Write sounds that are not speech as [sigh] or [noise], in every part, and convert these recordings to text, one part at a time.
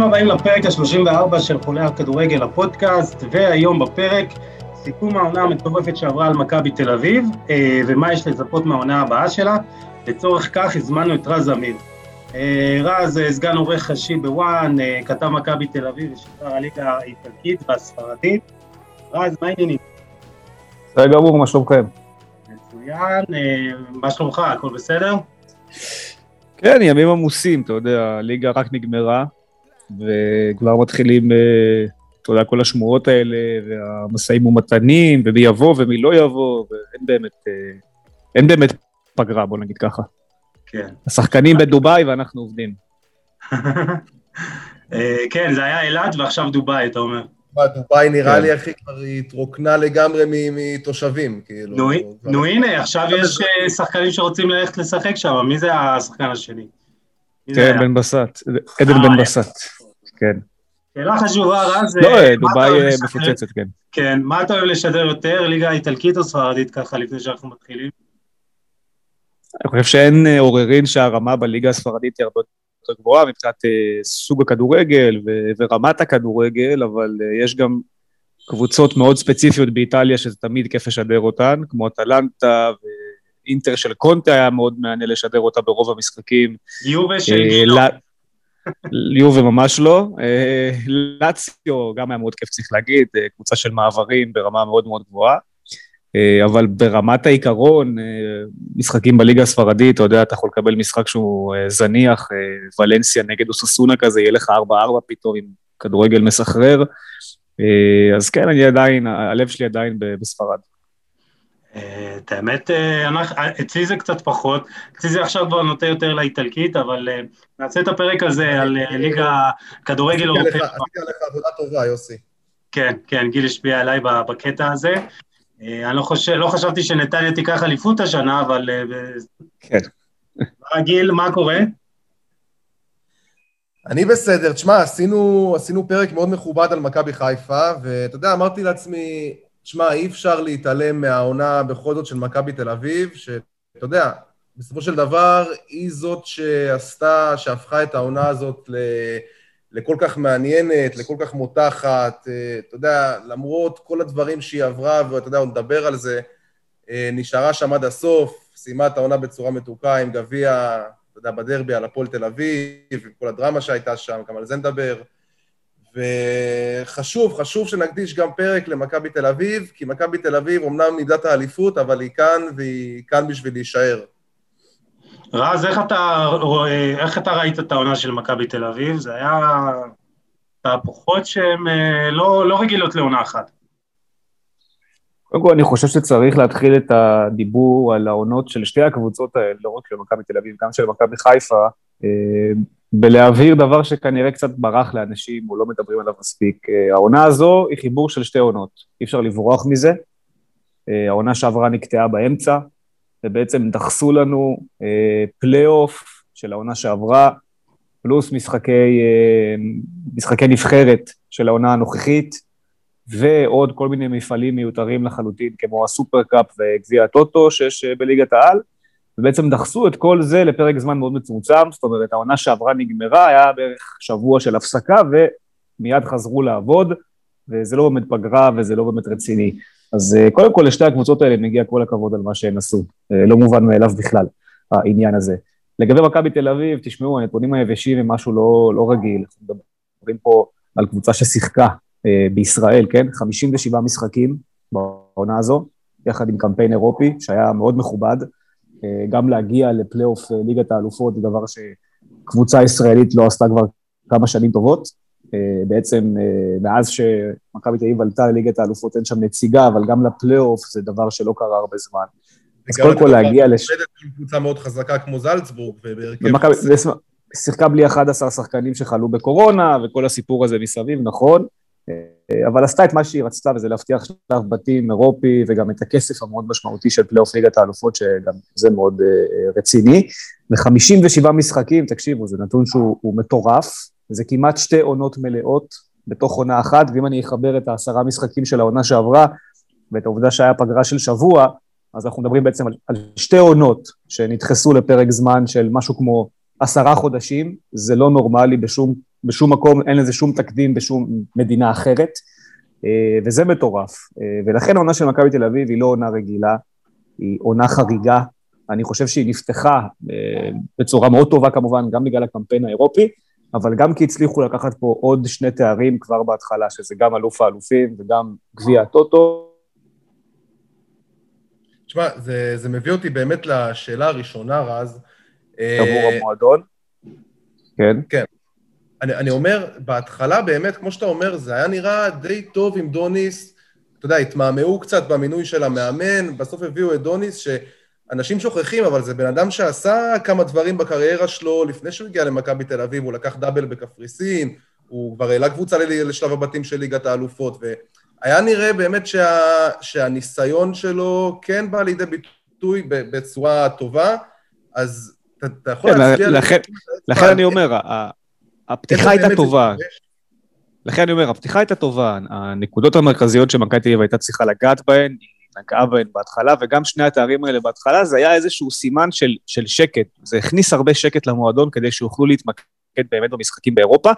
ברוכים הבאים לפרק ה-34 של חולי הכדורגל הפודקאסט, והיום בפרק סיכום העונה המטורפת שעברה על מכבי תל אביב, אה, ומה יש לצפות מהעונה הבאה שלה. לצורך כך הזמנו את רז אמיר. אה, רז, אה, סגן עורך ראשי בוואן, כתב מכבי תל אביב ושחרר הליגה האיטלקית והספרדית. רז, מה העניינים? בסדר גמור, מה שלומכם? מצוין, מה שלומך? הכל בסדר? כן, ימים עמוסים, אתה יודע, הליגה רק נגמרה, וכבר מתחילים, אה, אתה יודע, כל השמועות האלה, והמשאים ומתנים, ומי יבוא ומי לא יבוא, ואין באמת, אה, אין באמת פגרה, בוא נגיד ככה. כן. השחקנים בדובאי ואנחנו עובדים. [laughs] אה, כן, זה היה אילת ועכשיו דובאי, אתה אומר. דובאי נראה כן. לי, אחי, כבר התרוקנה לגמרי מתושבים, כאילו. נו הנה, עכשיו יש שחקנים שרוצים ללכת לשחק שם, מי זה השחקן השני? כן, בן בסט, עדן בן בסט, כן. שאלה חשובה, רז. לא, אה, דובאי אה, מפוצצת, כן. כן, מה אתה אוהב לשדר יותר, ליגה איטלקית או ספרדית ככה, לפני שאנחנו מתחילים? אני חושב שאין אה, עוררין שהרמה בליגה הספרדית היא הרבה יותר גבוהה מבחינת סוג הכדורגל ורמת הכדורגל, אבל יש גם קבוצות מאוד ספציפיות באיטליה שזה תמיד כיף לשדר אותן, כמו אטלנטה אינטר של קונטה היה מאוד מעניין לשדר אותה ברוב המשחקים. יובה של גינו. יובה ממש לא. אה, לאציו גם היה מאוד כיף, צריך להגיד, אה, קבוצה של מעברים ברמה מאוד מאוד גבוהה. אה, אבל ברמת העיקרון, משחקים בליגה הספרדית, אתה יודע, אתה יכול לקבל משחק שהוא זניח, ולנסיה נגד אוססונה כזה, יהיה לך 4-4 פתאום עם כדורגל מסחרר. אז כן, אני עדיין, הלב שלי עדיין בספרד. את האמת, אה, אצלי זה קצת פחות, אצלי זה עכשיו כבר נוטה יותר לאיטלקית, אבל אה, נעשה את הפרק הזה על אה, ליגה כדורגל אירופאי. עשיתי עליך עבודה טובה, יוסי. כן, כן, גיל השפיע עליי בקטע הזה. אני לא, חושב, לא חשבתי שנתניה תיקח אליפות השנה, אבל... כן. גיל, מה קורה? אני בסדר. תשמע, עשינו, עשינו פרק מאוד מכובד על מכבי חיפה, ואתה יודע, אמרתי לעצמי, שמע, אי אפשר להתעלם מהעונה בכל זאת של מכבי תל אביב, שאתה יודע, בסופו של דבר היא זאת שעשתה, שהפכה את העונה הזאת ל... לכל כך מעניינת, לכל כך מותחת, אה, אתה יודע, למרות כל הדברים שהיא עברה, ואתה יודע, עוד נדבר על זה, אה, נשארה שם עד הסוף, סיימה את העונה בצורה מתוקה עם גביע, אתה יודע, בדרבי על הפועל תל אביב, עם כל הדרמה שהייתה שם, גם על זה נדבר. וחשוב, חשוב שנקדיש גם פרק למכבי תל אביב, כי מכבי תל אביב אומנם נידת האליפות, אבל היא כאן, והיא כאן בשביל להישאר. רז, איך אתה, איך אתה ראית את העונה של מכבי תל אביב? זה היה תהפוכות שהן אה, לא, לא רגילות לעונה אחת. קודם כל, אני חושב שצריך להתחיל את הדיבור על העונות של שתי הקבוצות האלה, לא רק של מכבי תל אביב, גם של מכבי חיפה, אה, בלהבהיר דבר שכנראה קצת ברח לאנשים או לא מדברים עליו מספיק. אה, העונה הזו היא חיבור של שתי עונות, אי אפשר לברוח מזה. אה, העונה שעברה נקטעה באמצע, ובעצם דחסו לנו אה, פלייאוף של העונה שעברה, פלוס משחקי, משחקי נבחרת של העונה הנוכחית, ועוד כל מיני מפעלים מיותרים לחלוטין, כמו הסופרקאפ וגביע הטוטו שיש בליגת העל. ובעצם דחסו את כל זה לפרק זמן מאוד מצומצם, זאת אומרת העונה שעברה נגמרה, היה בערך שבוע של הפסקה ומיד חזרו לעבוד, וזה לא באמת פגרה וזה לא באמת רציני. אז אה, קודם כל לשתי הקבוצות האלה מגיע כל הכבוד על מה שהן עשו, אה, לא מובן מאליו בכלל, העניין הזה. לגבי מכבי תל אביב, תשמעו, הנתונים היבשים הם משהו לא, לא רגיל, אנחנו מדברים פה על קבוצה ששיחקה אה, בישראל, כן? 57 משחקים בעונה הזו, יחד עם קמפיין אירופי, שהיה מאוד מכובד. אה, גם להגיע לפלייאוף אה, ליגת האלופות זה דבר שקבוצה ישראלית לא עשתה כבר כמה שנים טובות. אה, בעצם מאז שמכבי תל אביב עלתה לליגת האלופות אין שם נציגה, אבל גם לפלייאוף זה דבר שלא קרה הרבה זמן. אז קודם כל להגיע לש... קבוצה מאוד חזקה כמו זלצבורג, ובהרכב... שיחקה בלי 11 שחקנים שחלו בקורונה, וכל הסיפור הזה מסביב, נכון. אה, אבל עשתה את מה שהיא רצתה, וזה להבטיח שלב בתים אירופי, וגם את הכסף המאוד משמעותי של פלייאוף ליגת האלופות, שגם זה מאוד uh, רציני. ו-57 משחקים, תקשיבו, זה נתון שהוא מטורף, זה כמעט שתי עונות מלאות בתוך עונה אחת, ואם אני אחבר את העשרה משחקים של העונה שעברה, ואת העובדה שהיה פגרה של שבוע, אז אנחנו מדברים בעצם על, על שתי עונות שנדחסו לפרק זמן של משהו כמו עשרה חודשים, זה לא נורמלי בשום בשום מקום, אין לזה שום תקדים בשום מדינה אחרת, אה, וזה מטורף. אה, ולכן העונה של מכבי תל אביב היא לא עונה רגילה, היא עונה חריגה. אני חושב שהיא נפתחה בצורה מאוד טובה כמובן, גם בגלל הקמפיין האירופי, אבל גם כי הצליחו לקחת פה עוד שני תארים כבר בהתחלה, שזה גם אלוף האלופים וגם גביע הטוטו. תשמע, זה, זה מביא אותי באמת לשאלה הראשונה, רז. עבור המועדון. כן. כן. אני, אני אומר, בהתחלה באמת, כמו שאתה אומר, זה היה נראה די טוב עם דוניס. אתה יודע, התמהמהו קצת במינוי של המאמן, בסוף הביאו את דוניס, שאנשים שוכחים, אבל זה בן אדם שעשה כמה דברים בקריירה שלו לפני שהוא הגיע למכבי תל אביב, הוא לקח דאבל בקפריסין, הוא כבר העלה קבוצה לשלב הבתים של ליגת האלופות, והיה נראה באמת שה, שהניסיון שלו כן בא לידי ביטוי בצורה טובה, אז אתה יכול כן, להצביע... לכן אני אומר, הפתיחה הייתה טובה. לכן אני אומר, הפתיחה הייתה טובה, הנקודות המרכזיות שמכבי תל אביב הייתה צריכה לגעת בהן, היא נגעה בהן בהתחלה, וגם שני התארים האלה בהתחלה, זה היה איזשהו סימן של, של שקט. זה הכניס הרבה שקט למועדון כדי שיוכלו להתמקד באמת במשחקים באירופה,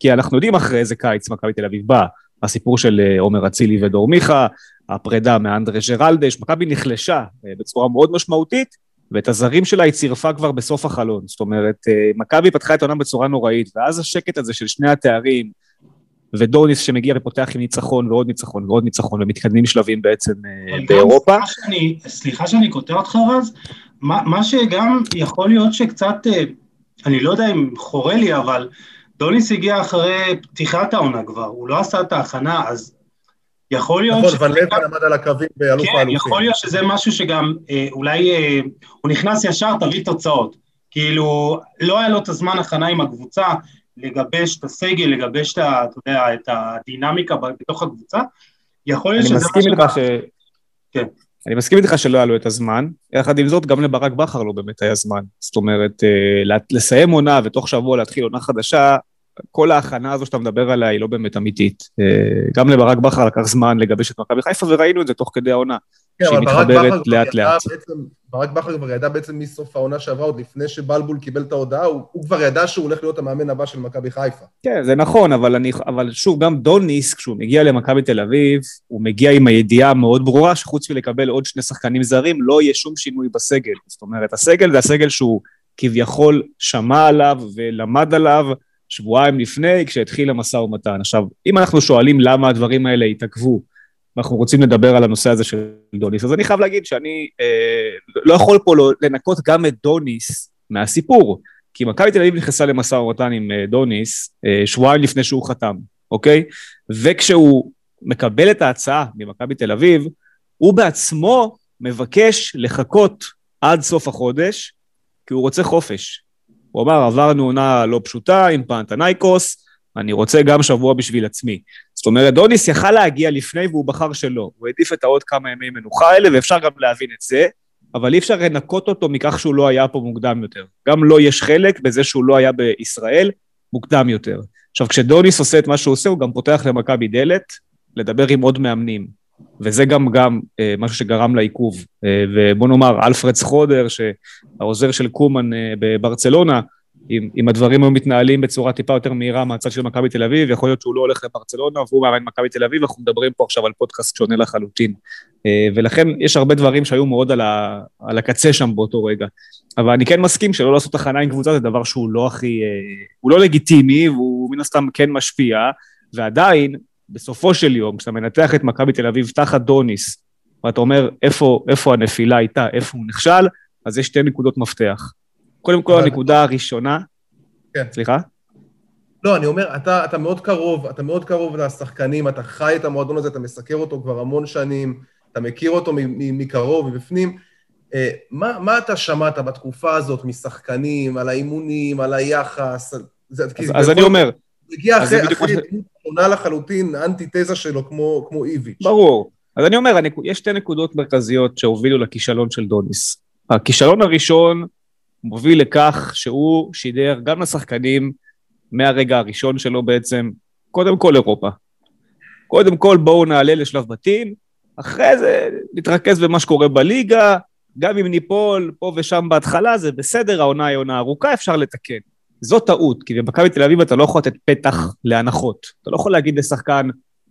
כי אנחנו יודעים אחרי איזה קיץ מכבי תל אביב בא, הסיפור של אה, עומר אצילי ודור מיכה, הפרידה מאנדרה ג'רלדש, מכבי נחלשה אה, בצורה מאוד משמעותית, ואת הזרים שלה היא צירפה כבר בסוף החלון. זאת אומרת, אה, מכבי פתחה את העונה בצורה נוראית, ואז השקט הזה של שני התארים, ודוניס שמגיע ופותח עם ניצחון ועוד ניצחון ועוד ניצחון, ומתקדמים שלבים בעצם אה, באירופה. סליחה שאני, סליחה שאני קוטע אותך רז, מה, מה שגם יכול להיות שקצת, אה, אני לא יודע אם חורה לי, אבל דוניס הגיע אחרי פתיחת העונה כבר, הוא לא עשה את ההכנה, אז יכול להיות... נכון, אבל לבן עמד על הקווים באלוף האלופים. כן, יכול להיות שזה משהו שגם אה, אולי אה, הוא נכנס ישר, תביא תוצאות. כאילו, לא היה לו את הזמן הכנה עם הקבוצה, לגבש את הסגל, לגבש את, אתה יודע, את הדינמיקה בתוך הקבוצה. יכול להיות שזה... אני מסכים איתך ש... כן. אני מסכים איתך שלא היה לו את הזמן, יחד עם זאת, גם לברק בכר לא באמת היה זמן. זאת אומרת, אה, לסיים עונה ותוך שבוע להתחיל עונה חדשה, כל ההכנה הזו שאתה מדבר עליה היא לא באמת אמיתית. אה, גם לברק בכר לקח זמן לגבש את מכבי חיפה, וראינו את זה תוך כדי העונה, כן, שהיא מתחברת לאט לאט. ברק בכר כבר ידע בעצם מסוף העונה שעברה, עוד לפני שבלבול קיבל את ההודעה, הוא, הוא כבר ידע שהוא הולך להיות המאמן הבא של מכבי חיפה. כן, זה נכון, אבל, אני, אבל שוב, גם דוניס, כשהוא מגיע למכבי תל אביב, הוא מגיע עם הידיעה המאוד ברורה שחוץ מלקבל עוד שני שחקנים זרים, לא יהיה שום שינוי בסגל. זאת אומרת, הסגל זה הסגל שהוא כביכול שמע עליו ולמד עליו, שבועיים לפני, כשהתחיל המשא ומתן. עכשיו, אם אנחנו שואלים למה הדברים האלה התעכבו, ואנחנו רוצים לדבר על הנושא הזה של דוניס, אז אני חייב להגיד שאני אה, לא יכול פה לא, לנקות גם את דוניס מהסיפור, כי מכבי תל אביב נכנסה למשא ומתן עם אה, דוניס אה, שבועיים לפני שהוא חתם, אוקיי? וכשהוא מקבל את ההצעה ממכבי תל אביב, הוא בעצמו מבקש לחכות עד סוף החודש, כי הוא רוצה חופש. הוא אמר, עברנו עונה לא פשוטה עם פנתנייקוס, אני רוצה גם שבוע בשביל עצמי. זאת אומרת, דוניס יכל להגיע לפני והוא בחר שלא. הוא העדיף את העוד כמה ימי מנוחה האלה, ואפשר גם להבין את זה, אבל אי אפשר לנקות אותו מכך שהוא לא היה פה מוקדם יותר. גם לו לא יש חלק בזה שהוא לא היה בישראל מוקדם יותר. עכשיו, כשדוניס עושה את מה שהוא עושה, הוא גם פותח למכבי דלת, לדבר עם עוד מאמנים. וזה גם גם אה, משהו שגרם לעיכוב. אה, ובוא נאמר, אלפרד סחודר, שהעוזר של קומן אה, בברצלונה, אם, אם הדברים היו מתנהלים בצורה טיפה יותר מהירה מהצד של מכבי תל אביב, יכול להיות שהוא לא הולך לברצלונה והוא מאמן מכבי תל אביב, אנחנו מדברים פה עכשיו על פודקאסט שונה לחלוטין. אה, ולכן יש הרבה דברים שהיו מאוד על, ה, על הקצה שם באותו רגע. אבל אני כן מסכים שלא לעשות הכנה עם קבוצה זה דבר שהוא לא הכי, אה, הוא לא לגיטימי והוא מן הסתם כן משפיע, ועדיין בסופו של יום, כשאתה מנתח את מכבי תל אביב תחת דוניס, ואתה אומר איפה, איפה הנפילה הייתה, איפה הוא נכשל, אז יש שתי נקודות מפתח. קודם כל, הנקודה הראשונה... כן. סליחה? לא, אני אומר, אתה, אתה מאוד קרוב, אתה מאוד קרוב לשחקנים, אתה חי את המועדון הזה, אתה מסקר אותו כבר המון שנים, אתה מכיר אותו מקרוב ובפנים. אה, מה, מה אתה שמעת בתקופה הזאת משחקנים, על האימונים, על היחס? זה, אז, אז אני אומר... מגיע אחרי, אחרי דמות שונה לחלוטין, אנטיתזה שלו כמו, כמו איביץ'. ברור. אז אני אומר, יש שתי נקודות מרכזיות שהובילו לכישלון של דוניס. הכישלון הראשון מוביל לכך שהוא שידר גם לשחקנים מהרגע הראשון שלו בעצם, קודם כל אירופה. קודם כל בואו נעלה לשלב בתים, אחרי זה נתרכז במה שקורה בליגה, גם אם ניפול פה ושם בהתחלה זה בסדר, העונה היא עונה ארוכה, אפשר לתקן. זו טעות, כי במכבי תל אביב אתה לא יכול לתת פתח להנחות. אתה לא יכול להגיד לשחקן,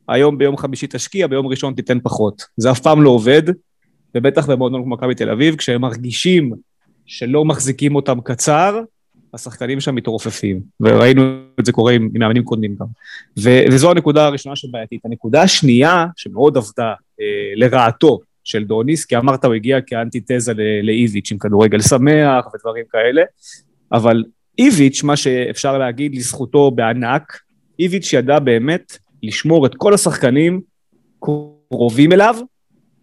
היום ביום חמישי תשקיע, ביום ראשון תיתן פחות. זה אף פעם לא עובד, ובטח במועדון כמו מכבי תל אביב, כשהם מרגישים שלא מחזיקים אותם קצר, השחקנים שם מתרופפים, וראינו את זה קורה עם, מאמנים קודמים גם. ו, וזו הנקודה הראשונה שבעייתית. הנקודה השנייה, שמאוד עבדה אה, לרעתו של דוניס, כי אמרת הוא הגיע כאנטיתזה לאיביץ' עם כדורגל שמח ודברים כאלה, אבל איביץ', מה שאפשר להגיד לזכותו בענק, איביץ' ידע באמת לשמור את כל השחקנים קרובים אליו,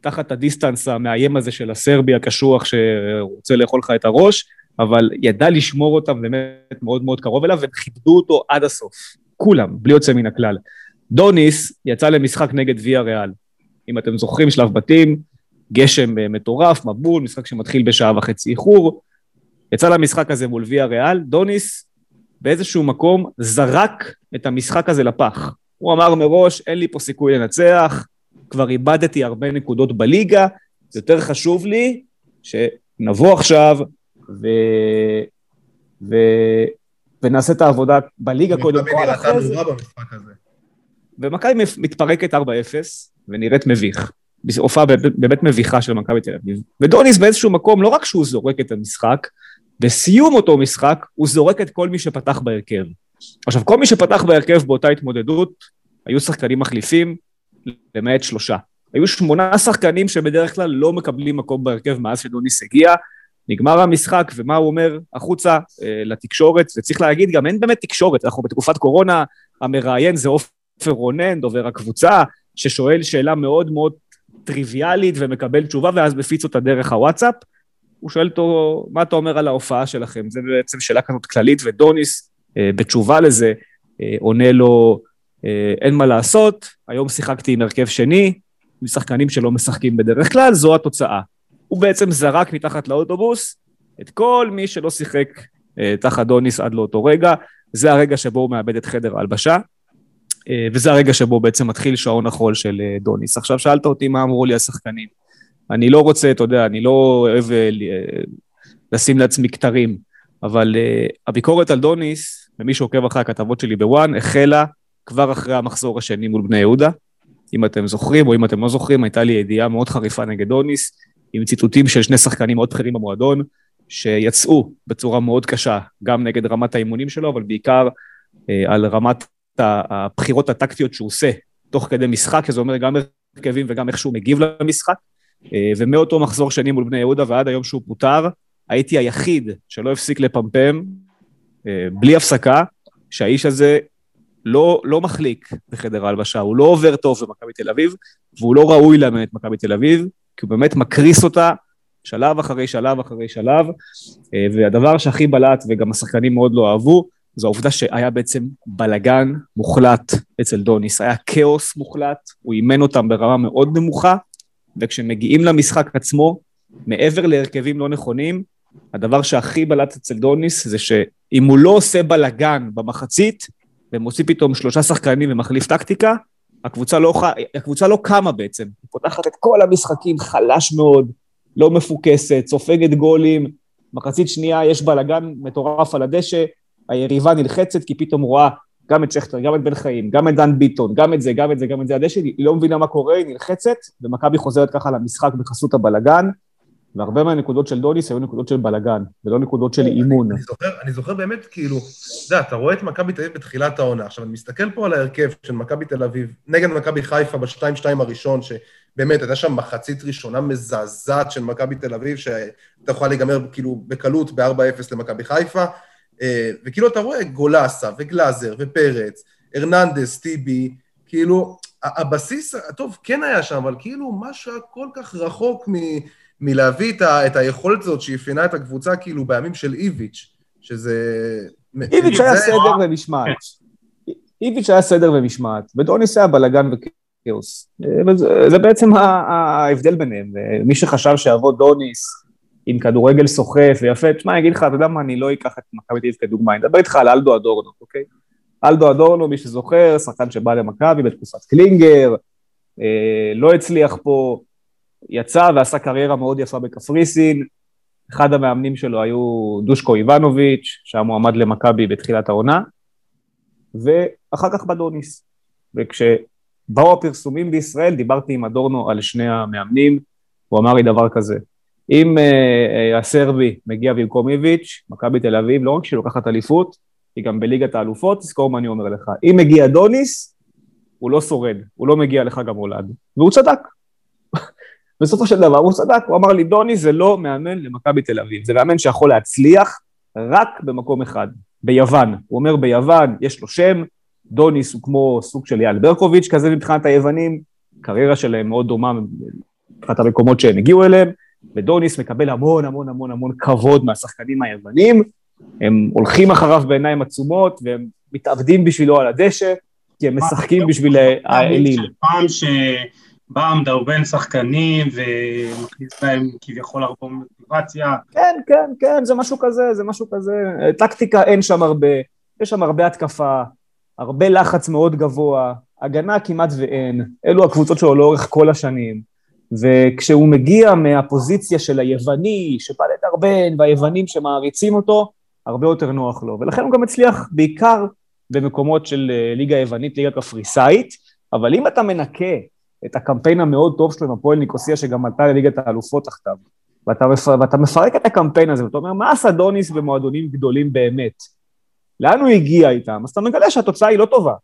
תחת הדיסטנס המאיים הזה של הסרבי הקשוח שרוצה לאכול לך את הראש, אבל ידע לשמור אותם באמת מאוד מאוד קרוב אליו, והם כיבדו אותו עד הסוף. כולם, בלי יוצא מן הכלל. דוניס יצא למשחק נגד ויה ריאל. אם אתם זוכרים, שלב בתים, גשם מטורף, מבול, משחק שמתחיל בשעה וחצי איחור. יצא למשחק הזה מול ויה ריאל, דוניס באיזשהו מקום זרק את המשחק הזה לפח. הוא אמר מראש, אין לי פה סיכוי לנצח, כבר איבדתי הרבה נקודות בליגה, זה יותר חשוב לי שנבוא עכשיו ו... ו... ונעשה את העבודה בליגה קודם כל, אחרי זה. ומכבי מתפרקת 4-0 ונראית מביך. הופעה באמת מביכה של מכבי תל אביב. ודוניס באיזשהו מקום, לא רק שהוא זורק את המשחק, בסיום אותו משחק הוא זורק את כל מי שפתח בהרכב. עכשיו, כל מי שפתח בהרכב באותה התמודדות, היו שחקנים מחליפים, למעט שלושה. היו שמונה שחקנים שבדרך כלל לא מקבלים מקום בהרכב מאז שדוניס הגיע. נגמר המשחק, ומה הוא אומר החוצה אה, לתקשורת, וצריך להגיד, גם אין באמת תקשורת, אנחנו בתקופת קורונה, המראיין זה עופר רונן, דובר הקבוצה, ששואל שאלה מאוד מאוד טריוויאלית ומקבל תשובה, ואז מפיץ אותה דרך הוואטסאפ. הוא שואל אותו, מה אתה אומר על ההופעה שלכם? זה בעצם שאלה כזאת כללית, ודוניס, אה, בתשובה לזה, אה, עונה לו, אה, אין מה לעשות, היום שיחקתי עם הרכב שני, עם שחקנים שלא משחקים בדרך כלל, זו התוצאה. הוא בעצם זרק מתחת לאוטובוס את כל מי שלא שיחק תחת דוניס עד לאותו רגע, זה הרגע שבו הוא מאבד את חדר ההלבשה, וזה הרגע שבו בעצם מתחיל שעון החול של דוניס. עכשיו שאלת אותי מה אמרו לי השחקנים. אני לא רוצה, אתה יודע, אני לא אוהב לשים לעצמי כתרים, אבל הביקורת על דוניס, ומי שעוקב אחרי הכתבות שלי בוואן, החלה כבר אחרי המחזור השני מול בני יהודה. אם אתם זוכרים, או אם אתם לא זוכרים, הייתה לי ידיעה מאוד חריפה נגד אוניס, עם ציטוטים של שני שחקנים מאוד בכירים במועדון, שיצאו בצורה מאוד קשה, גם נגד רמת האימונים שלו, אבל בעיקר אה, על רמת הבחירות הטקטיות שהוא עושה תוך כדי משחק, שזה אומר גם הרכבים וגם איך שהוא מגיב למשחק. אה, ומאותו מחזור שני מול בני יהודה ועד היום שהוא פוטר, הייתי היחיד שלא הפסיק לפמפם, אה, בלי הפסקה, שהאיש הזה לא, לא מחליק בחדר ההלבשה, הוא לא עובר טוב במכבי תל אביב, והוא לא ראוי לאמן את מכבי תל אביב, כי הוא באמת מקריס אותה שלב אחרי שלב אחרי שלב, אה, והדבר שהכי בלט, וגם השחקנים מאוד לא אהבו, זו העובדה שהיה בעצם בלגן מוחלט אצל דוניס, היה כאוס מוחלט, הוא אימן אותם ברמה מאוד נמוכה, וכשמגיעים למשחק עצמו, מעבר להרכבים לא נכונים, הדבר שהכי בלט אצל דוניס זה שאם הוא לא עושה בלגן במחצית, ומוציא פתאום שלושה שחקנים ומחליף טקטיקה, הקבוצה לא, הקבוצה לא קמה בעצם. היא פותחת את כל המשחקים חלש מאוד, לא מפוקסת, סופגת גולים, מחצית שנייה יש בלאגן מטורף על הדשא, היריבה נלחצת כי פתאום רואה גם את שכטר, גם את בן חיים, גם את דן ביטון, גם את זה, גם את זה, גם את זה, הדשא, היא לא מבינה מה קורה, היא נלחצת, ומכבי חוזרת ככה למשחק בחסות הבלאגן, והרבה מהנקודות של דוניס היו נקודות של בלאגן, ולא נקודות של אימון. אני זוכר, אני זוכר באמת, כאילו, אתה יודע, אתה רואה את מכבי תל אביב בתחילת העונה. עכשיו, אני מסתכל פה על ההרכב של מכבי תל אביב, נגד מכבי חיפה ב-2-2 הראשון, שבאמת הייתה שם מחצית ראשונה מזעזעת של מכבי תל אביב, שהייתה יכולה להיגמר כאילו בקלות ב-4-0 למכבי חיפה, וכאילו אתה רואה גולסה וגלאזר ופרץ, ארננדס, טיבי, כאילו, הבסיס, טוב, כן היה שם, אבל כאילו משהו היה כל כך רחוק מ... מלהביא את, ה, את היכולת הזאת שאפיינה את הקבוצה כאילו בימים של איביץ', שזה... איביץ' היה סדר ומשמעת. איביץ' היה סדר ומשמעת, ודוניס היה בלאגן וכאוס. זה בעצם ההבדל ביניהם. מי שחשב שיבוא דוניס עם כדורגל סוחף ויפה, תשמע, אני אגיד לך, אתה יודע מה, אני לא אקח את מכבי תל כדוגמה, אני אדבר איתך על אלדו אדורנו, אוקיי? אלדו אדורנו, מי שזוכר, שחקן שבא למכבי בתקופת קלינגר, אה, לא הצליח פה, יצא ועשה קריירה מאוד יפה בקפריסין, אחד המאמנים שלו היו דושקו איבנוביץ', שהיה מועמד למכבי בתחילת העונה, ואחר כך בדוניס. וכשבאו הפרסומים בישראל, דיברתי עם אדורנו על שני המאמנים, הוא אמר לי דבר כזה, אם uh, uh, הסרבי מגיע במקום איביץ', מכבי תל אביב, לא רק שהיא לוקחת אליפות, היא גם בליגת האלופות, תזכור מה אני אומר לך. אם מגיע דוניס, הוא לא שורד, הוא לא מגיע לך גם הולד. והוא צדק. [laughs] בסופו של דבר הוא צדק, הוא אמר לי, דוני זה לא מאמן למכבי תל אביב, זה מאמן שיכול להצליח רק במקום אחד, ביוון. הוא אומר ביוון יש לו שם, דוניס הוא כמו סוג של אייל ברקוביץ' כזה מבחינת היוונים, קריירה שלהם מאוד דומה מבחינת המקומות שהם הגיעו אליהם, ודוניס מקבל המון המון המון המון כבוד מהשחקנים היוונים, הם הולכים אחריו בעיניים עצומות והם מתאבדים בשבילו על הדשא, כי הם משחקים בשביל האליל. פעם שבא מדרבן שחקנים ומכניס להם כביכול הרבה מוטיבציה. כן, כן, כן, זה משהו כזה, זה משהו כזה. טקטיקה אין שם הרבה, יש שם הרבה התקפה, הרבה לחץ מאוד גבוה, הגנה כמעט ואין, אלו הקבוצות שלו לאורך כל השנים. וכשהוא מגיע מהפוזיציה של היווני, שבא לדרבן, והיוונים שמעריצים אותו, הרבה יותר נוח לו. ולכן הוא גם הצליח בעיקר במקומות של אה, ליגה יוונית, ליגה קפריסאית, אבל אם אתה מנקה את הקמפיין המאוד טוב שלו עם הפועל ניקוסיה, שגם עלתה לליגת האלופות תחתיו, ואתה, ואתה מפרק את הקמפיין הזה, ואתה אומר, מה עשה דוניס במועדונים גדולים באמת? לאן הוא הגיע איתם? אז אתה מגלה שהתוצאה היא לא טובה.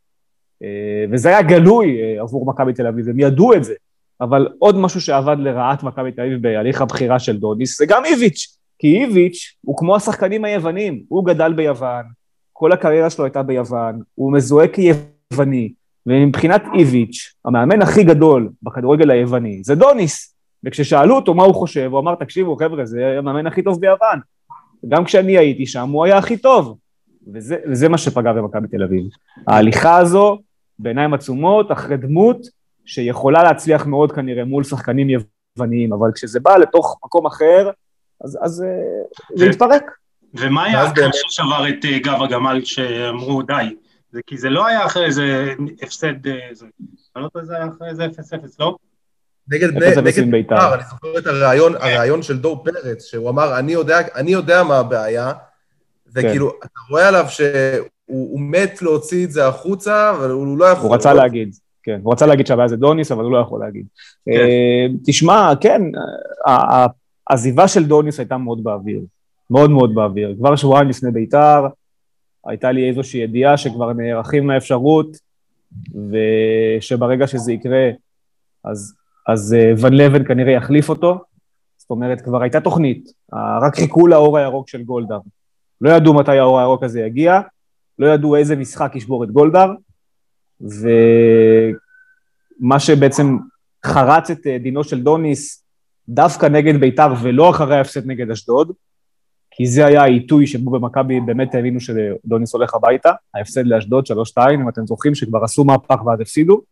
אה, וזה היה גלוי אה, עבור מכבי תל אביב, הם ידעו את זה. אבל עוד משהו שעבד לרעת מכבי תל אביב בהליך הבחירה של דוניס, זה גם איביץ', כי איביץ' הוא כמו השחקנים היוונים, הוא גדל ביוון, כל הקריירה שלו הייתה ביוון, הוא מזוהה כיווני, ומבחינת איביץ', המאמן הכי גדול בכדורגל היווני זה דוניס. וכששאלו אותו מה הוא חושב, הוא אמר, תקשיבו חבר'ה, זה המאמן הכי טוב ביוון. גם כשאני הייתי שם, הוא היה הכי טוב. וזה, וזה מה שפגע במכבי תל אביב. ההליכה הזו, בעיניים עצומות, אחרי דמות שיכולה להצליח מאוד כנראה מול שחקנים יווניים, אבל כשזה בא לתוך מקום אחר, אז, אז אה, זה התפרק. ומה היה הקהל ששבר את אה, גב הגמל שאמרו די? זה כי זה לא היה אחרי איזה הפסד, אה, זה, אני לא זה היה אחרי איזה 0-0, לא? נגד, נגד בית"ר, אני זוכר את הרעיון. הרעיון של דור פרץ, שהוא אמר, אני יודע, אני יודע מה הבעיה, וכאילו, כן. אתה רואה עליו שהוא מת להוציא את זה החוצה, אבל הוא לא יכול... הוא רצה להגיד, כן, הוא רצה להגיד שהבעיה זה דוניס, אבל הוא לא יכול להגיד. כן. תשמע, כן, העזיבה של דוניס הייתה מאוד באוויר. מאוד מאוד באוויר. כבר שבועיים לפני ביתר, הייתה לי איזושהי ידיעה שכבר נערכים לאפשרות, ושברגע שזה יקרה, אז, אז אה, ון לבן כנראה יחליף אותו. זאת אומרת, כבר הייתה תוכנית, רק חיכו לאור הירוק של גולדהר. לא ידעו מתי האור הירוק הזה יגיע, לא ידעו איזה משחק ישבור את גולדהר, ומה שבעצם חרץ את אה, דינו של דוניס דווקא נגד ביתר ולא אחרי ההפסד נגד אשדוד, כי זה היה העיתוי שבו במכבי באמת האמינו שדוניס הולך הביתה, ההפסד לאשדוד 3-2, אם אתם זוכרים שכבר עשו מהפך ואז הפסידו.